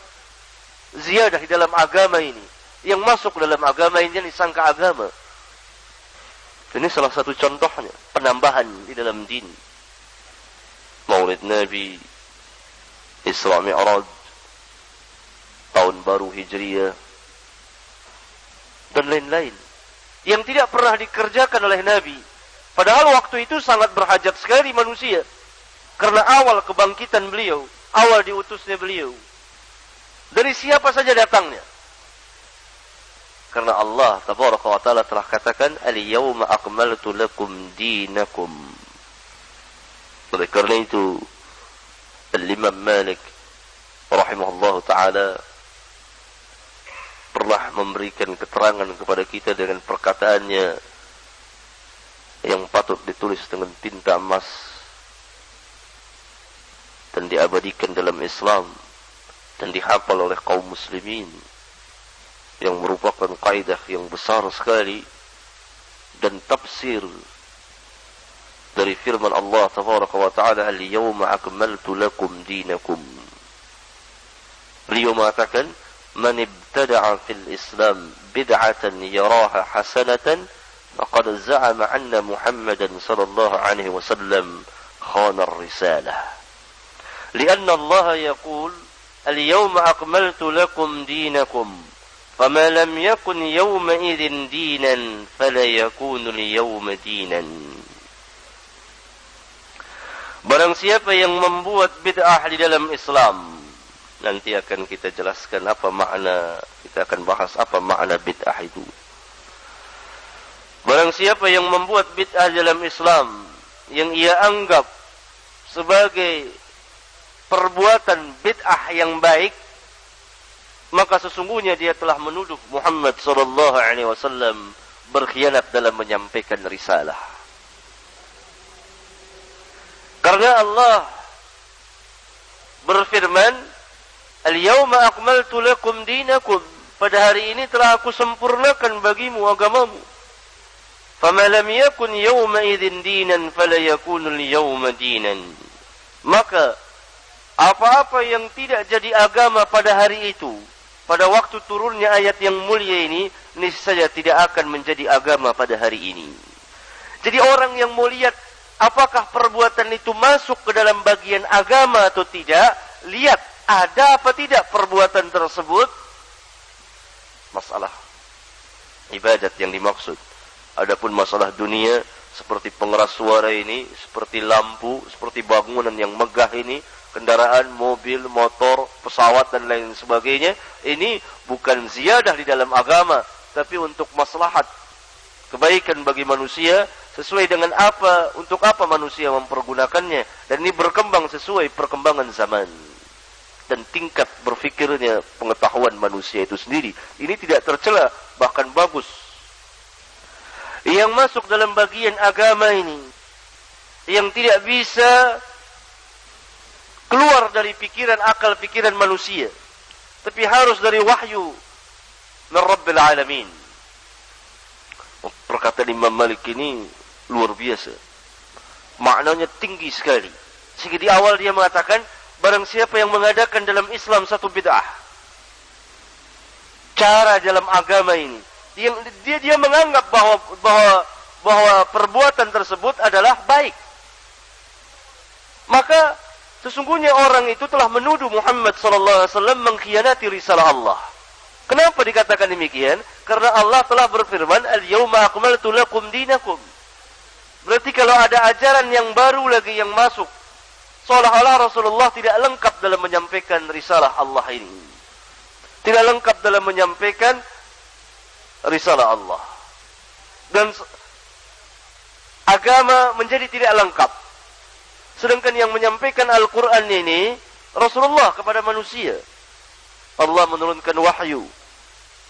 Ziyadah di dalam agama ini. Yang masuk dalam agama ini disangka agama. Ini salah satu contohnya. Penambahan di dalam din. Maulid Nabi. Isra Mi'raj. Tahun baru Hijriyah. Dan lain-lain yang tidak pernah dikerjakan oleh Nabi. Padahal waktu itu sangat berhajat sekali manusia. Karena awal kebangkitan beliau, awal diutusnya beliau. Dari siapa saja datangnya. Karena Allah tabaraka wa taala telah katakan al-yawma akmaltu lakum dinakum. Oleh karena itu Al-Imam Malik rahimahullah taala pernah memberikan keterangan kepada kita dengan perkataannya yang patut ditulis dengan tinta emas dan diabadikan dalam Islam dan dihafal oleh kaum muslimin yang merupakan kaidah yang besar sekali dan tafsir dari firman Allah tabaraka wa taala al-yawma akmaltu lakum dinakum beliau mengatakan ابتدع في الإسلام بدعة يراها حسنة فقد زعم أن محمدا صلى الله عليه وسلم خان الرسالة لأن الله يقول اليوم أكملت لكم دينكم فما لم يكن يومئذ دينا فلا يكون اليوم دينا Barang siapa yang membuat bid'ah di dalam Islam nanti akan kita jelaskan apa makna kita akan bahas apa makna bid'ah itu. Barang siapa yang membuat bid'ah dalam Islam yang ia anggap sebagai perbuatan bid'ah yang baik maka sesungguhnya dia telah menuduh Muhammad sallallahu alaihi wasallam berkhianat dalam menyampaikan risalah. Karena Allah berfirman Al-yawma akmaltu lakum dinakum. Pada hari ini telah aku sempurnakan bagimu agamamu. Yakun yawma idzin dinan fala yakunu al-yawma dinan. Maka apa-apa yang tidak jadi agama pada hari itu, pada waktu turunnya ayat yang mulia ini, niscaya tidak akan menjadi agama pada hari ini. Jadi orang yang mau lihat apakah perbuatan itu masuk ke dalam bagian agama atau tidak, lihat ada apa tidak perbuatan tersebut masalah ibadat yang dimaksud adapun masalah dunia seperti pengeras suara ini seperti lampu seperti bangunan yang megah ini kendaraan mobil motor pesawat dan lain sebagainya ini bukan ziyadah di dalam agama tapi untuk maslahat kebaikan bagi manusia sesuai dengan apa untuk apa manusia mempergunakannya dan ini berkembang sesuai perkembangan zaman dan tingkat berfikirnya pengetahuan manusia itu sendiri ini tidak tercela bahkan bagus. Yang masuk dalam bagian agama ini yang tidak bisa keluar dari pikiran akal pikiran manusia tapi harus dari wahyu min Rabbil Alamin perkataan Imam Malik ini luar biasa. Maknanya tinggi sekali. Sehingga di awal dia mengatakan, barang siapa yang mengadakan dalam Islam satu bid'ah. Cara dalam agama ini. Dia, dia, dia menganggap bahwa, bahwa, bahwa perbuatan tersebut adalah baik. Maka sesungguhnya orang itu telah menuduh Muhammad sallallahu alaihi wasallam mengkhianati risalah Allah. Kenapa dikatakan demikian? Karena Allah telah berfirman, "Al-yauma akmaltu lakum dinakum." Berarti kalau ada ajaran yang baru lagi yang masuk, seolah-olah Rasulullah tidak lengkap dalam menyampaikan risalah Allah ini. Tidak lengkap dalam menyampaikan risalah Allah. Dan agama menjadi tidak lengkap. Sedangkan yang menyampaikan Al-Quran ini, Rasulullah kepada manusia. Allah menurunkan wahyu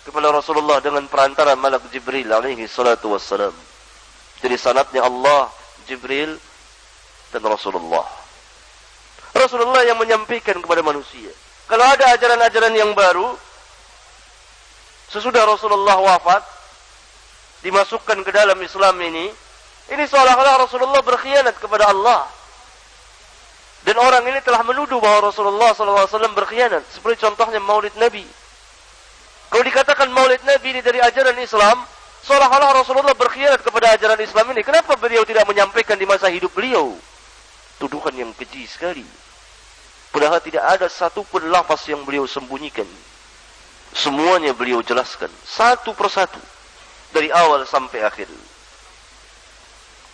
kepada Rasulullah dengan perantara malak Jibril alaihi salatu wassalam. Jadi sanatnya Allah, Jibril dan Rasulullah. Rasulullah yang menyampaikan kepada manusia. Kalau ada ajaran-ajaran yang baru sesudah Rasulullah wafat dimasukkan ke dalam Islam ini, ini seolah-olah Rasulullah berkhianat kepada Allah. Dan orang ini telah menuduh bahwa Rasulullah SAW berkhianat. Seperti contohnya maulid Nabi. Kalau dikatakan maulid Nabi ini dari ajaran Islam, seolah-olah Rasulullah berkhianat kepada ajaran Islam ini. Kenapa beliau tidak menyampaikan di masa hidup beliau? Tuduhan yang keji sekali. Padahal tidak ada satu pun lafaz yang beliau sembunyikan. Semuanya beliau jelaskan. Satu persatu. Dari awal sampai akhir.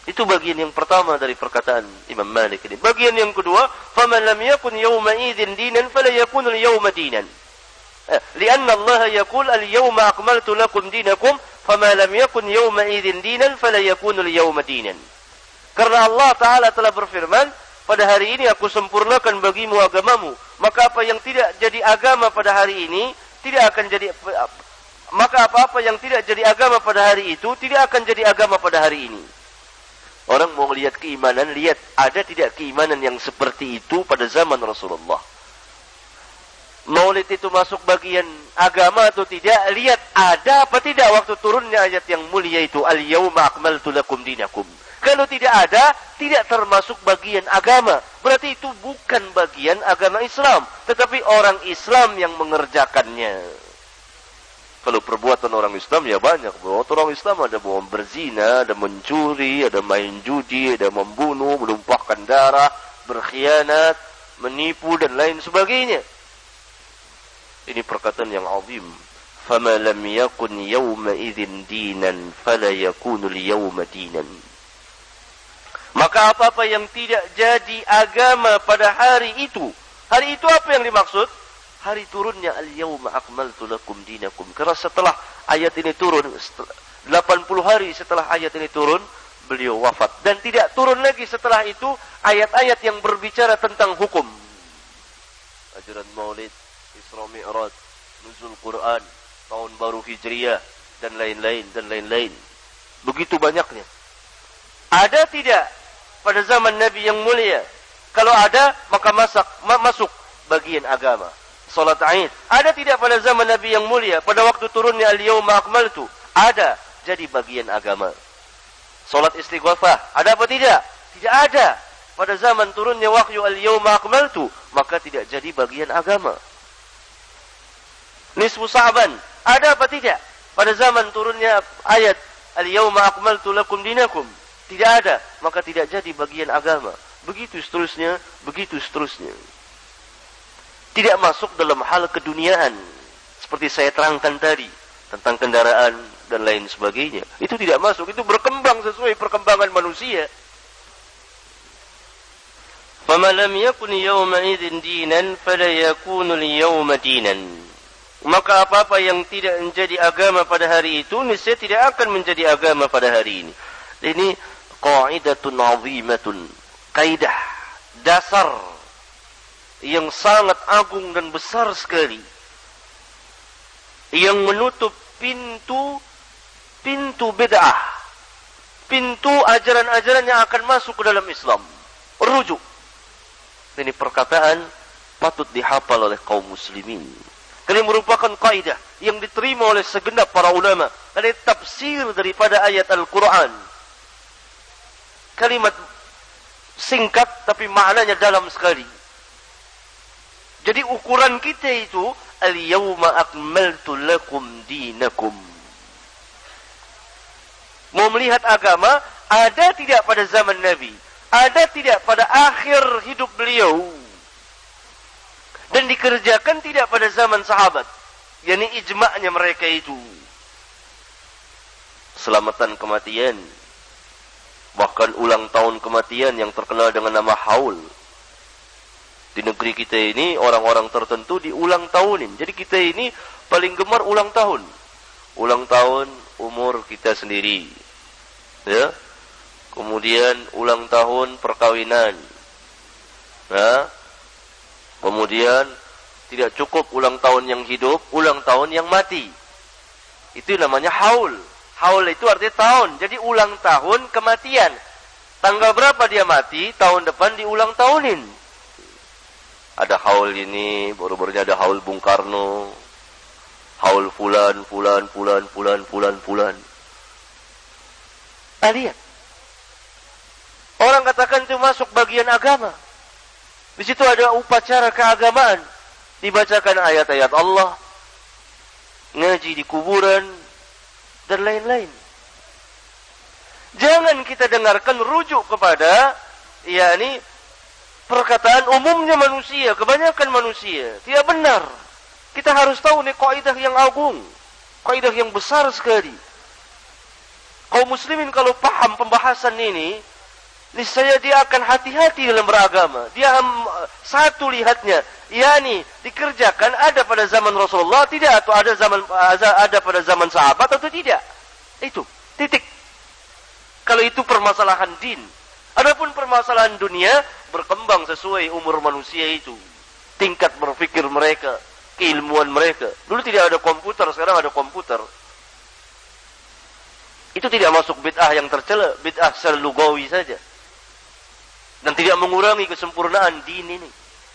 Itu bagian yang pertama dari perkataan Imam Malik ini. Bagian yang kedua, "Faman lam yakun yawma idzin dinan fala yakun al-yawma dinan." لأن الله يقول اليوم أكملت لكم دينكم فما لم يكن يومئذ دينا فلا يكون اليوم دينا Karena Allah Ta'ala telah berfirman, pada hari ini aku sempurnakan bagimu agamamu. Maka apa yang tidak jadi agama pada hari ini, tidak akan jadi, maka apa-apa yang tidak jadi agama pada hari itu, tidak akan jadi agama pada hari ini. Orang mau lihat keimanan, lihat ada tidak keimanan yang seperti itu pada zaman Rasulullah. Maulid itu masuk bagian agama atau tidak? Lihat ada apa tidak waktu turunnya ayat yang mulia itu al-yauma akmaltu lakum dinakum. Kalau tidak ada, tidak termasuk bagian agama. Berarti itu bukan bagian agama Islam, tetapi orang Islam yang mengerjakannya. Kalau perbuatan orang Islam ya banyak. Perbuatan orang Islam ada mau berzina, ada mencuri, ada main judi, ada membunuh, menumpahkan darah, berkhianat, menipu dan lain sebagainya. Ini perkataan yang azim. Lam yakun yawma idzin dinan fala yakunu al-yawma dinan. Maka apa-apa yang tidak jadi agama pada hari itu. Hari itu apa yang dimaksud? Hari turunnya al-yawma akmaltu lakum dinakum. Karena setelah ayat ini turun, 80 hari setelah ayat ini turun, beliau wafat. Dan tidak turun lagi setelah itu ayat-ayat yang berbicara tentang hukum. Ajaran maulid, Isra Mi'raj, nuzul Quran, tahun baru Hijriyah dan lain-lain dan lain-lain. Begitu banyaknya. Ada tidak pada zaman Nabi yang mulia? Kalau ada, maka masak, masuk bagian agama. Salat Aid. Ada tidak pada zaman Nabi yang mulia? Pada waktu turunnya al-yawma akmaltu. Ada. Jadi bagian agama. Salat istighfar. Ada apa tidak? Tidak ada. Pada zaman turunnya wahyu al-yawma akmaltu. Maka tidak jadi bagian agama nisfu Sa'ban. Ada apa tidak? Pada zaman turunnya ayat Al-yawma akmaltu lakum dinakum. Tidak ada, maka tidak jadi bagian agama. Begitu seterusnya, begitu seterusnya Tidak masuk dalam hal keduniaan. Seperti saya terangkan tadi. Tentang kendaraan dan lain sebagainya. Itu tidak masuk. Itu berkembang sesuai perkembangan manusia. فَمَا لَمْ يَكُنْ يَوْمَئِذٍ دِينًا فَلَا يَكُونُ الْيَوْمَ دِينًا Maka apa-apa yang tidak menjadi agama pada hari itu, niscaya tidak akan menjadi agama pada hari ini. Ini qaidatun azimatun. Kaidah. Dasar. yang sangat agung dan besar sekali. Yang menutup pintu pintu bid'ah. Pintu ajaran-ajaran yang akan masuk ke dalam Islam. Rujuk. Ini perkataan patut dihafal oleh kaum muslimin. Ini merupakan kaidah yang diterima oleh segenap para ulama. Ini tafsir daripada ayat Al-Quran. Kalimat singkat tapi maknanya dalam sekali. Jadi ukuran kita itu al-yawma akmaltu lakum dinakum. Mau melihat agama ada tidak pada zaman Nabi? Ada tidak pada akhir hidup beliau? dan dikerjakan tidak pada zaman sahabat. yakni ijma'nya mereka itu. Selamatan kematian. Bahkan ulang tahun kematian yang terkenal dengan nama haul. Di negeri kita ini orang-orang tertentu diulang tahunin. Jadi kita ini paling gemar ulang tahun. Ulang tahun umur kita sendiri. Ya. Kemudian ulang tahun perkawinan. Ya. Kemudian tidak cukup ulang tahun yang hidup, ulang tahun yang mati. Itu namanya haul. Haul itu artinya tahun. Jadi ulang tahun kematian. Tanggal berapa dia mati, tahun depan diulang tahunin. Ada haul ini, baru-barunya ada haul Bung Karno. Haul fulan, fulan, fulan, fulan, fulan, fulan. Nah, lihat. Orang katakan itu masuk bagian agama. Di situ ada upacara keagamaan. Dibacakan ayat-ayat Allah. Ngaji di kuburan. Dan lain-lain. Jangan kita dengarkan rujuk kepada yakni perkataan umumnya manusia, kebanyakan manusia. Tidak benar. Kita harus tahu ini kaidah yang agung, kaidah yang besar sekali. Kaum muslimin kalau paham pembahasan ini, niscaya dia akan hati-hati dalam beragama. Dia um, satu lihatnya, yakni dikerjakan ada pada zaman Rasulullah tidak atau ada zaman ada pada zaman sahabat atau tidak. Itu titik. Kalau itu permasalahan din. Adapun permasalahan dunia berkembang sesuai umur manusia itu. Tingkat berpikir mereka, keilmuan mereka. Dulu tidak ada komputer, sekarang ada komputer. Itu tidak masuk bid'ah yang tercela, bid'ah secara lugawi saja dan tidak mengurangi kesempurnaan din ini.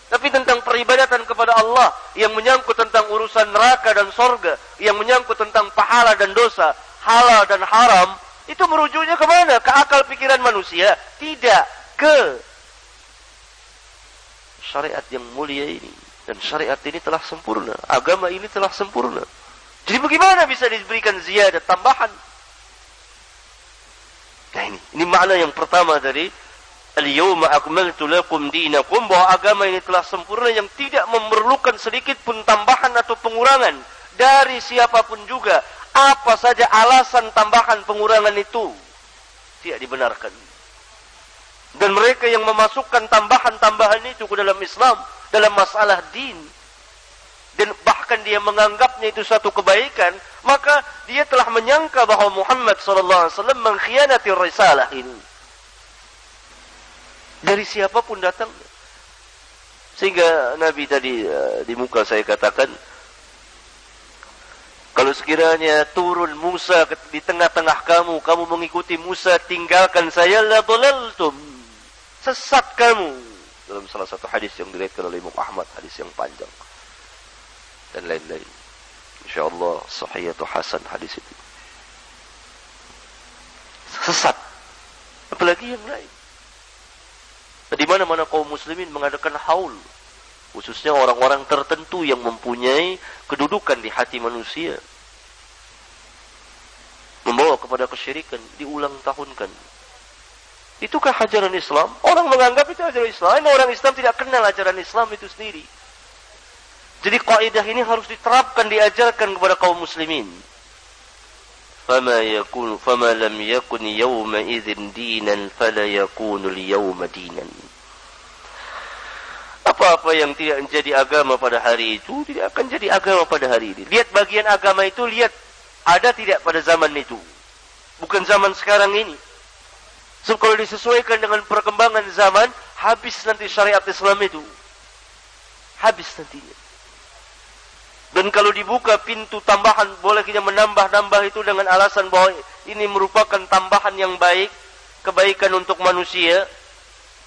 Tapi tentang peribadatan kepada Allah yang menyangkut tentang urusan neraka dan sorga, yang menyangkut tentang pahala dan dosa, halal dan haram, itu merujuknya ke mana? Ke akal pikiran manusia? Tidak. Ke syariat yang mulia ini. Dan syariat ini telah sempurna. Agama ini telah sempurna. Jadi bagaimana bisa diberikan ziyadah, tambahan? Nah ini, ini makna yang pertama dari Al-yawma akmaltu lakum dinakum bahwa agama ini telah sempurna yang tidak memerlukan sedikit pun tambahan atau pengurangan dari siapa pun juga. Apa saja alasan tambahan pengurangan itu tidak dibenarkan. Dan mereka yang memasukkan tambahan-tambahan itu ke dalam Islam dalam masalah din dan bahkan dia menganggapnya itu satu kebaikan, maka dia telah menyangka bahwa Muhammad wasallam mengkhianati risalah ini. Dari siapa pun datang. Sehingga Nabi tadi uh, di muka saya katakan, kalau sekiranya turun Musa di tengah-tengah kamu, kamu mengikuti Musa, tinggalkan saya, la dalaltum. Sesat kamu. Dalam salah satu hadis yang diriwayatkan oleh Imam Ahmad, hadis yang panjang. Dan lain-lain. InsyaAllah sahih atau hasan hadis itu. Sesat. Apalagi yang lain. Di mana-mana kaum muslimin mengadakan haul. Khususnya orang-orang tertentu yang mempunyai kedudukan di hati manusia. Membawa kepada kesyirikan, diulang tahunkan. Itukah ajaran Islam? Orang menganggap itu ajaran Islam. Orang Islam tidak kenal ajaran Islam itu sendiri. Jadi kaidah ini harus diterapkan diajarkan kepada kaum muslimin. Apa-apa yang tidak menjadi agama pada hari itu tidak akan jadi agama pada hari ini. Lihat bagian agama itu lihat ada tidak pada zaman itu. Bukan zaman sekarang ini. So, kalau disesuaikan dengan perkembangan zaman, habis nanti syariat Islam itu. Habis nantinya. Dan kalau dibuka pintu tambahan, boleh kita menambah-nambah itu dengan alasan bahwa ini merupakan tambahan yang baik, kebaikan untuk manusia.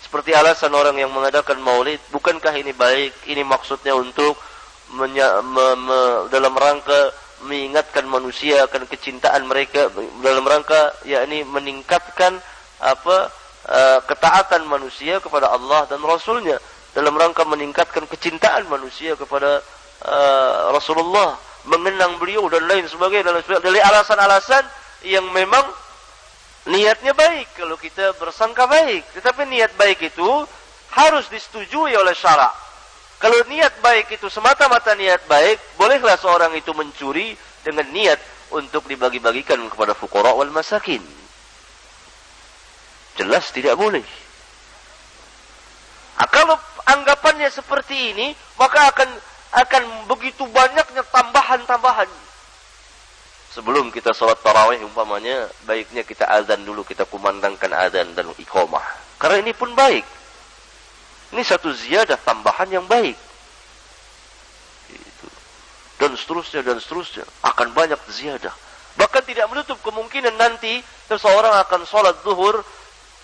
Seperti alasan orang yang mengadakan maulid, bukankah ini baik? Ini maksudnya untuk menya, me, me, dalam rangka mengingatkan manusia akan kecintaan mereka dalam rangka yakni meningkatkan apa uh, ketaatan manusia kepada Allah dan Rasulnya dalam rangka meningkatkan kecintaan manusia kepada uh, Rasulullah, mengenang beliau dan lain sebagainya dan dari alasan-alasan yang memang niatnya baik kalau kita bersangka baik. Tetapi niat baik itu harus disetujui oleh syarak. Kalau niat baik itu semata-mata niat baik, bolehlah seorang itu mencuri dengan niat untuk dibagi-bagikan kepada fukara wal masakin. Jelas tidak boleh. Nah, kalau anggapannya seperti ini, maka akan akan begitu banyaknya tambahan-tambahan. Sebelum kita sholat tarawih umpamanya, baiknya kita azan dulu, kita kumandangkan azan dan iqamah. Karena ini pun baik. Ini satu ziyadah tambahan yang baik. Itu. Dan seterusnya, dan seterusnya. Akan banyak ziyadah. Bahkan tidak menutup kemungkinan nanti seseorang akan sholat zuhur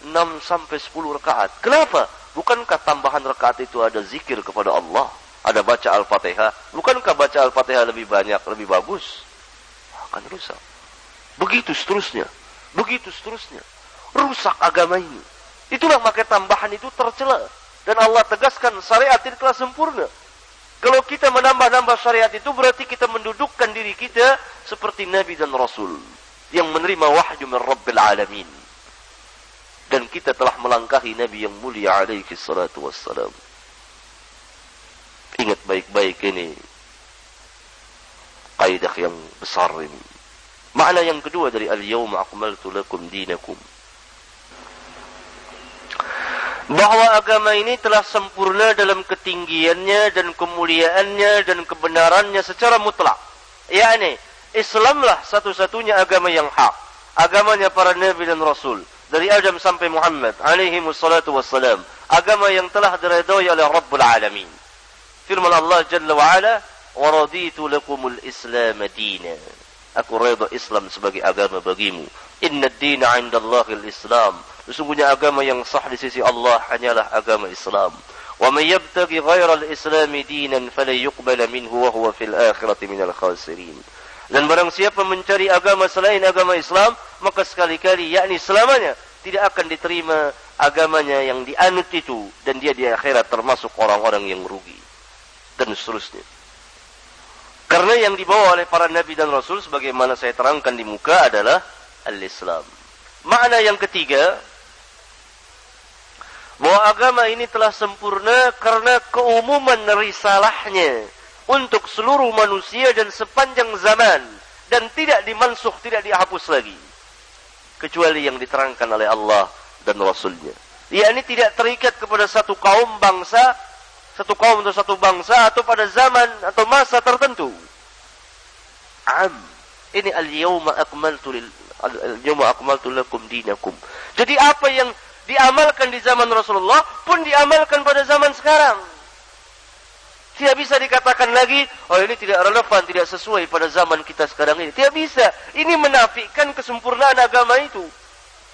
6 sampai 10 rakaat. Kenapa? Bukankah tambahan rakaat itu ada zikir kepada Allah? ada baca Al-Fatihah, bukankah baca Al-Fatihah lebih banyak, lebih bagus? Akan rusak. Begitu seterusnya. Begitu seterusnya. Rusak agama ini. Itulah maka tambahan itu tercela. Dan Allah tegaskan syariat itu telah sempurna. Kalau kita menambah-nambah syariat itu berarti kita mendudukkan diri kita seperti Nabi dan Rasul yang menerima wahyu min Rabbil Alamin. Dan kita telah melangkahi Nabi yang mulia alaihi salatu wassalam. Ingat baik-baik ini. Kaidah yang besar ini. Makna yang kedua dari al-yawma akmaltu lakum dinakum. Bahwa agama ini telah sempurna dalam ketinggiannya dan kemuliaannya dan kebenarannya secara mutlak. Yani, Islamlah satu-satunya agama yang hak. Agamanya para nabi dan rasul. Dari Adam sampai Muhammad alaihi wassalatu wassalam. Agama yang telah diredai oleh Rabbul Alamin. Firman Allah Jalla wa Ala, "Wa raditu lakumul Islam dina." Aku redha Islam sebagai agama bagimu. Inna ad-dina 'inda Allahil Islam. Sesungguhnya agama yang sah di sisi Allah hanyalah agama Islam. Wa may yabtaghi ghayra al-Islam dinan falan minhu wa huwa fil akhirati minal khasirin. Dan barang siapa mencari agama selain agama Islam, maka sekali-kali yakni selamanya tidak akan diterima agamanya yang dianut itu dan dia di akhirat termasuk orang-orang yang rugi dan seterusnya. Karena yang dibawa oleh para nabi dan rasul sebagaimana saya terangkan di muka adalah al-Islam. Makna yang ketiga bahwa agama ini telah sempurna karena keumuman risalahnya untuk seluruh manusia dan sepanjang zaman dan tidak dimansuh, tidak dihapus lagi kecuali yang diterangkan oleh Allah dan Rasulnya. Ia ini tidak terikat kepada satu kaum bangsa satu kaum atau satu bangsa atau pada zaman atau masa tertentu. Am. Ini al-yawma akmaltu al-yawma akmaltu lakum dinakum. Jadi apa yang diamalkan di zaman Rasulullah pun diamalkan pada zaman sekarang. Tidak bisa dikatakan lagi, oh ini tidak relevan, tidak sesuai pada zaman kita sekarang ini. Tidak bisa. Ini menafikan kesempurnaan agama itu.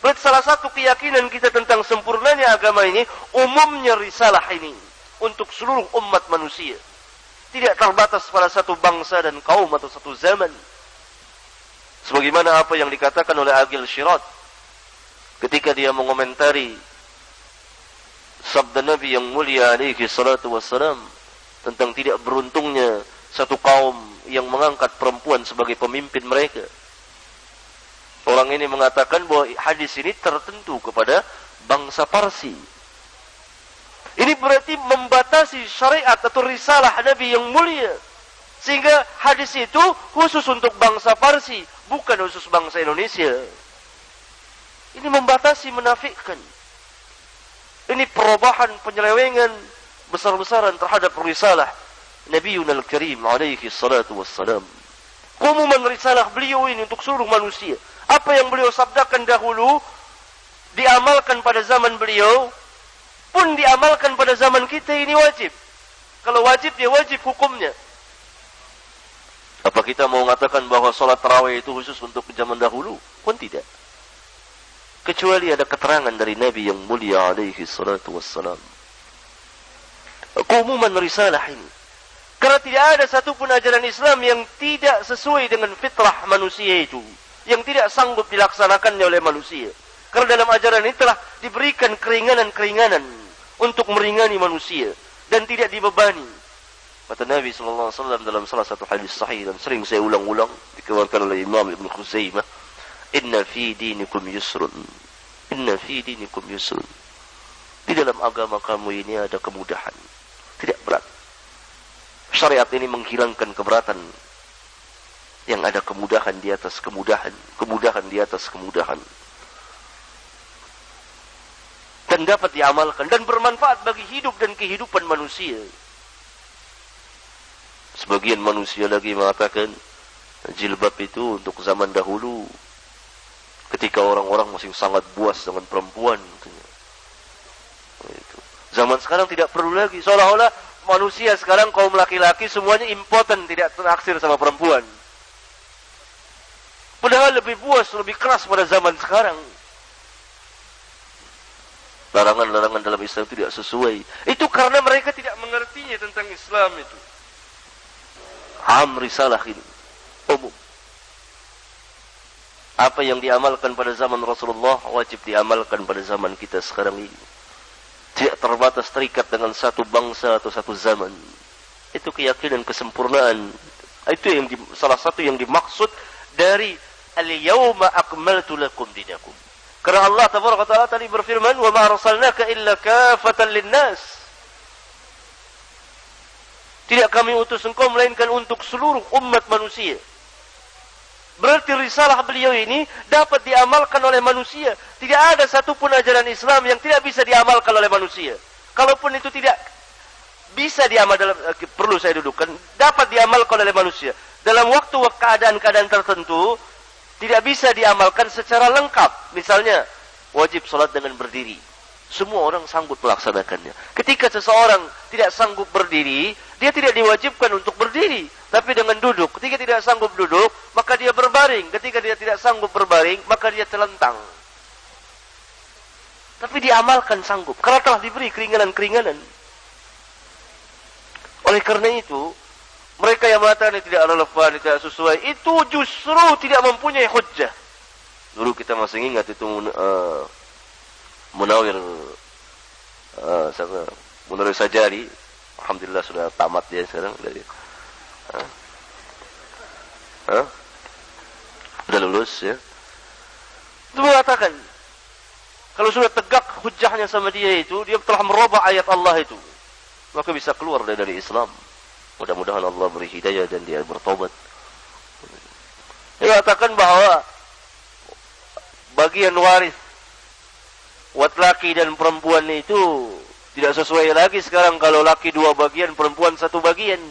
Berarti salah satu keyakinan kita tentang sempurnanya agama ini, umumnya risalah ini untuk seluruh umat manusia. Tidak terbatas pada satu bangsa dan kaum atau satu zaman. Sebagaimana apa yang dikatakan oleh Agil Syirat ketika dia mengomentari sabda Nabi yang mulia alaihi salatu wassalam tentang tidak beruntungnya satu kaum yang mengangkat perempuan sebagai pemimpin mereka. Orang ini mengatakan bahwa hadis ini tertentu kepada bangsa Parsi Ini berarti membatasi syariat atau risalah Nabi yang mulia. Sehingga hadis itu khusus untuk bangsa Parsi, bukan khusus bangsa Indonesia. Ini membatasi, menafikan. Ini perubahan penyelewengan besar-besaran terhadap risalah Nabi Al-Karim alaihi salatu wassalam. Kumuman risalah beliau ini untuk seluruh manusia. Apa yang beliau sabdakan dahulu diamalkan pada zaman beliau pun diamalkan pada zaman kita ini wajib. Kalau wajib dia wajib hukumnya. Apa kita mau mengatakan bahwa sholat tarawih itu khusus untuk zaman dahulu? Pun tidak. Kecuali ada keterangan dari Nabi yang mulia alaihi salatu wassalam. Keumuman risalah ini. Karena tidak ada satupun ajaran Islam yang tidak sesuai dengan fitrah manusia itu. Yang tidak sanggup dilaksanakannya oleh manusia. Karena dalam ajaran ini telah diberikan keringanan-keringanan untuk meringani manusia dan tidak dibebani. Kata Nabi wasallam dalam salah satu hadis sahih dan sering saya ulang-ulang dikeluarkan oleh Imam Ibn Khuzaimah, "Inna fi dinikum yusrun." Inna fi dinikum yusrun. Di dalam agama kamu ini ada kemudahan. Tidak berat. Syariat ini menghilangkan keberatan. Yang ada kemudahan di atas kemudahan. Kemudahan di atas kemudahan dan dapat diamalkan dan bermanfaat bagi hidup dan kehidupan manusia. Sebagian manusia lagi mengatakan jilbab itu untuk zaman dahulu ketika orang-orang masih sangat buas dengan perempuan. Zaman sekarang tidak perlu lagi. Seolah-olah manusia sekarang kaum laki-laki semuanya impoten tidak teraksir sama perempuan. Padahal lebih buas, lebih keras pada zaman sekarang. Larangan-larangan dalam Islam tidak sesuai. Itu karena mereka tidak mengertinya tentang Islam itu. Ham risalah ini. Umum. Apa yang diamalkan pada zaman Rasulullah wajib diamalkan pada zaman kita sekarang ini. Tidak terbatas terikat dengan satu bangsa atau satu zaman. Itu keyakinan kesempurnaan. Itu yang di, salah satu yang dimaksud dari al-yawma akmaltu lakum dinakum. Karena Allah Taala taala tadi berfirman, "Wa ma arsalnaka illa kafatan linnas." Tidak kami utus engkau melainkan untuk seluruh umat manusia. Berarti risalah beliau ini dapat diamalkan oleh manusia. Tidak ada satupun ajaran Islam yang tidak bisa diamalkan oleh manusia. Kalaupun itu tidak bisa diamal dalam eh, perlu saya dudukkan dapat diamalkan oleh manusia dalam waktu keadaan-keadaan tertentu tidak bisa diamalkan secara lengkap. Misalnya, wajib sholat dengan berdiri. Semua orang sanggup melaksanakannya. Ketika seseorang tidak sanggup berdiri, dia tidak diwajibkan untuk berdiri. Tapi dengan duduk. Ketika tidak sanggup duduk, maka dia berbaring. Ketika dia tidak sanggup berbaring, maka dia telentang. Tapi diamalkan sanggup. Karena telah diberi keringanan-keringanan. Oleh karena itu, mereka yang mengatakan tidak relevan, tidak sesuai, itu justru tidak mempunyai hujjah. Dulu kita masih ingat itu uh, Munawir uh? Munawir Sajari. Alhamdulillah sudah tamat dia sekarang dari uh, uh, sudah lulus ya. Itu mengatakan kalau sudah tegak hujahnya sama dia itu, dia telah merubah ayat Allah itu, maka bisa keluar dari Islam. Mudah-mudahan Allah beri hidayah dan dia bertobat. Dia katakan bahwa bagian waris buat laki dan perempuan itu tidak sesuai lagi sekarang kalau laki dua bagian, perempuan satu bagian.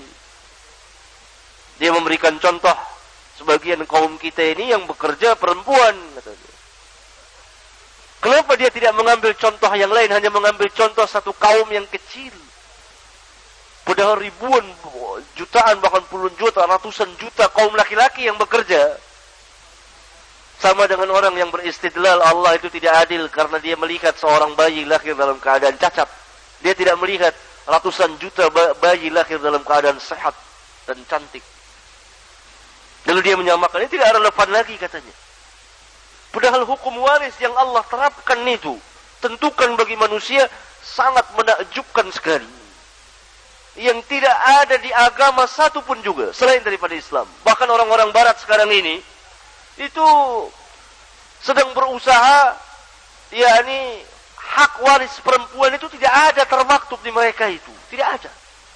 Dia memberikan contoh sebagian kaum kita ini yang bekerja perempuan. Kenapa dia tidak mengambil contoh yang lain, hanya mengambil contoh satu kaum yang kecil? Padahal ribuan, jutaan, bahkan puluhan juta, ratusan juta kaum laki-laki yang bekerja. Sama dengan orang yang beristidlal Allah itu tidak adil karena dia melihat seorang bayi lahir dalam keadaan cacat. Dia tidak melihat ratusan juta bayi lahir dalam keadaan sehat dan cantik. Lalu dia menyamakan ini tidak relevan lagi katanya. Padahal hukum waris yang Allah terapkan itu tentukan bagi manusia sangat menakjubkan sekali yang tidak ada di agama satupun juga selain daripada Islam. Bahkan orang-orang Barat sekarang ini itu sedang berusaha yakni hak waris perempuan itu tidak ada termaktub di mereka itu. Tidak ada.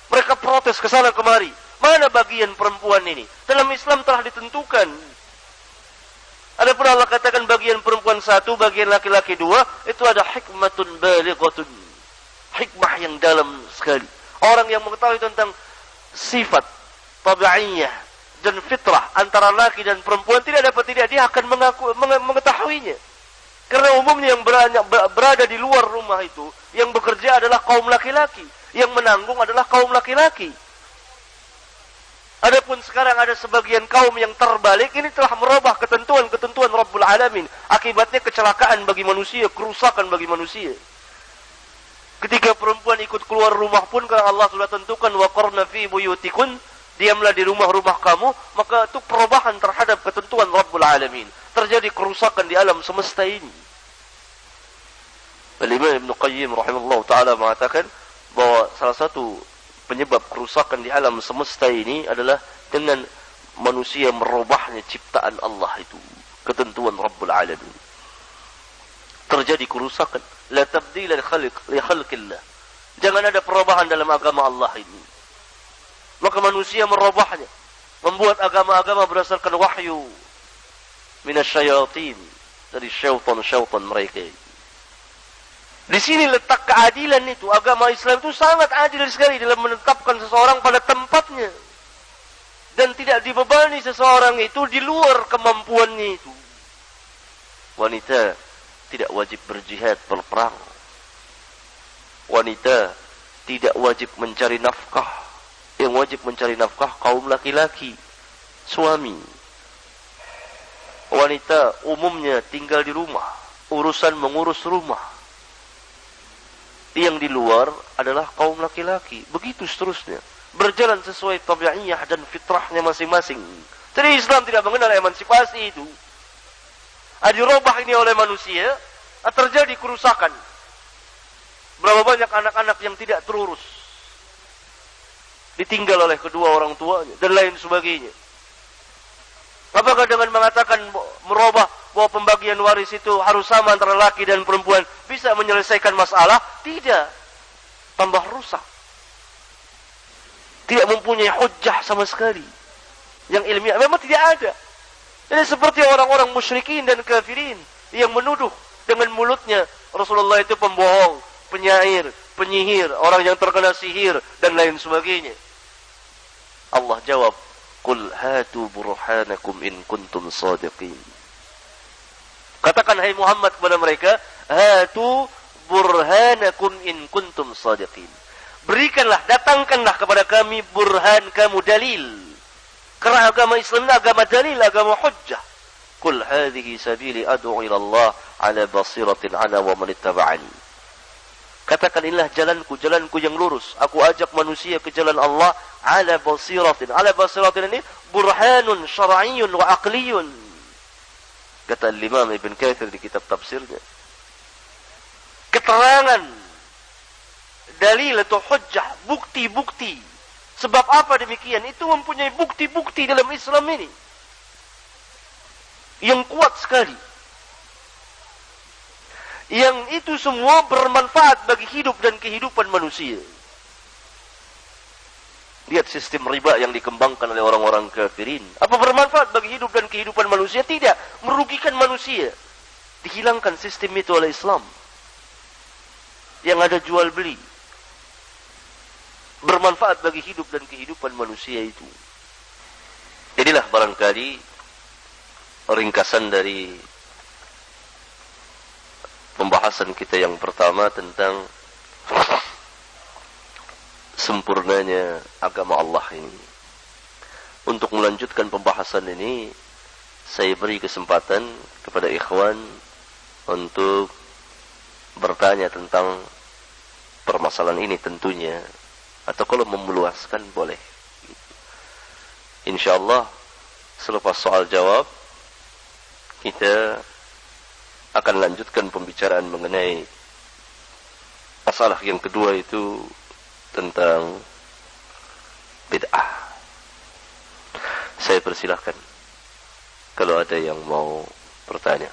Mereka protes ke sana kemari. Mana bagian perempuan ini? Dalam Islam telah ditentukan. Ada pun Allah katakan bagian perempuan satu, bagian laki-laki dua, itu ada hikmatun balighatun. Hikmah yang dalam sekali. Orang yang mengetahui tentang sifat tabi'iyah dan fitrah antara laki dan perempuan tidak dapat tidak dia akan mengaku, mengetahuinya. Karena umumnya yang berada di luar rumah itu, yang bekerja adalah kaum laki-laki. Yang menanggung adalah kaum laki-laki. Adapun sekarang ada sebagian kaum yang terbalik ini telah merubah ketentuan-ketentuan Rabbul Alamin. Akibatnya kecelakaan bagi manusia, kerusakan bagi manusia. Ketika perempuan ikut keluar rumah pun kalau Allah sudah tentukan wa qarna fi buyutikun diamlah di rumah-rumah kamu, maka itu perubahan terhadap ketentuan Rabbul Alamin. Terjadi kerusakan di alam semesta ini. Al-Imam Ibn Qayyim rahimahullah ta'ala mengatakan bahwa salah satu penyebab kerusakan di alam semesta ini adalah dengan manusia merubahnya ciptaan Allah itu. Ketentuan Rabbul Alamin. Terjadi kerusakan. La tabdila li khalq li khalqillah. Jangan ada perubahan dalam agama Allah ini. Maka manusia merubahnya. Membuat agama-agama berdasarkan wahyu minasyayatin dari syaitan-syaitan mereka. Di sini letak keadilan itu. Agama Islam itu sangat adil sekali dalam menetapkan seseorang pada tempatnya. Dan tidak dibebani seseorang itu di luar kemampuannya itu. Wanita tidak wajib berjihad berperang. Wanita tidak wajib mencari nafkah. Yang wajib mencari nafkah kaum laki-laki. Suami wanita umumnya tinggal di rumah, urusan mengurus rumah. Yang di luar adalah kaum laki-laki. Begitu seterusnya. Berjalan sesuai tabi'iyah dan fitrahnya masing-masing. Jadi Islam tidak mengenal emansipasi itu. Adirobah ini oleh manusia, terjadi kerusakan. Berapa banyak anak-anak yang tidak terurus. Ditinggal oleh kedua orang tuanya dan lain sebagainya. Apakah dengan mengatakan merubah bahwa pembagian waris itu harus sama antara laki dan perempuan bisa menyelesaikan masalah? Tidak. Tambah rusak. Tidak mempunyai hujah sama sekali. Yang ilmiah memang tidak ada. Jadi seperti orang-orang musyrikin dan kafirin yang menuduh dengan mulutnya Rasulullah itu pembohong, penyair, penyihir, orang yang terkena sihir dan lain sebagainya. Allah jawab, Qul hatu burhanakum in kuntum sadiqin. Katakan hai Muhammad kepada mereka, hatu burhanakum in kuntum sadiqin. Berikanlah, datangkanlah kepada kami burhan kamu dalil. Kerana agama Islam ini agama dalil, agama hujjah. Qul hadhihi sabili ad'u ila Allah ala basiratin ana wa man ittaba'ani. Katakan inilah jalanku, jalanku yang lurus. Aku ajak manusia ke jalan Allah ala basiratin. Ala basiratin ini burhanun syar'iyyun wa aqliyun. Kata Imam Ibn Kathir di kitab tafsirnya. Keterangan dalil atau hujjah, bukti-bukti. Sebab apa demikian? Itu mempunyai bukti-bukti dalam Islam ini. Yang kuat sekali yang itu semua bermanfaat bagi hidup dan kehidupan manusia. Lihat sistem riba yang dikembangkan oleh orang-orang kafirin. Apa bermanfaat bagi hidup dan kehidupan manusia? Tidak. Merugikan manusia. Dihilangkan sistem itu oleh Islam. Yang ada jual beli. Bermanfaat bagi hidup dan kehidupan manusia itu. Inilah barangkali ringkasan dari pembahasan kita yang pertama tentang sempurnanya agama Allah ini. Untuk melanjutkan pembahasan ini, saya beri kesempatan kepada ikhwan untuk bertanya tentang permasalahan ini tentunya. Atau kalau memeluaskan boleh. InsyaAllah selepas soal jawab, kita akan lanjutkan pembicaraan mengenai masalah yang kedua itu tentang bid'ah. Saya persilahkan kalau ada yang mau bertanya.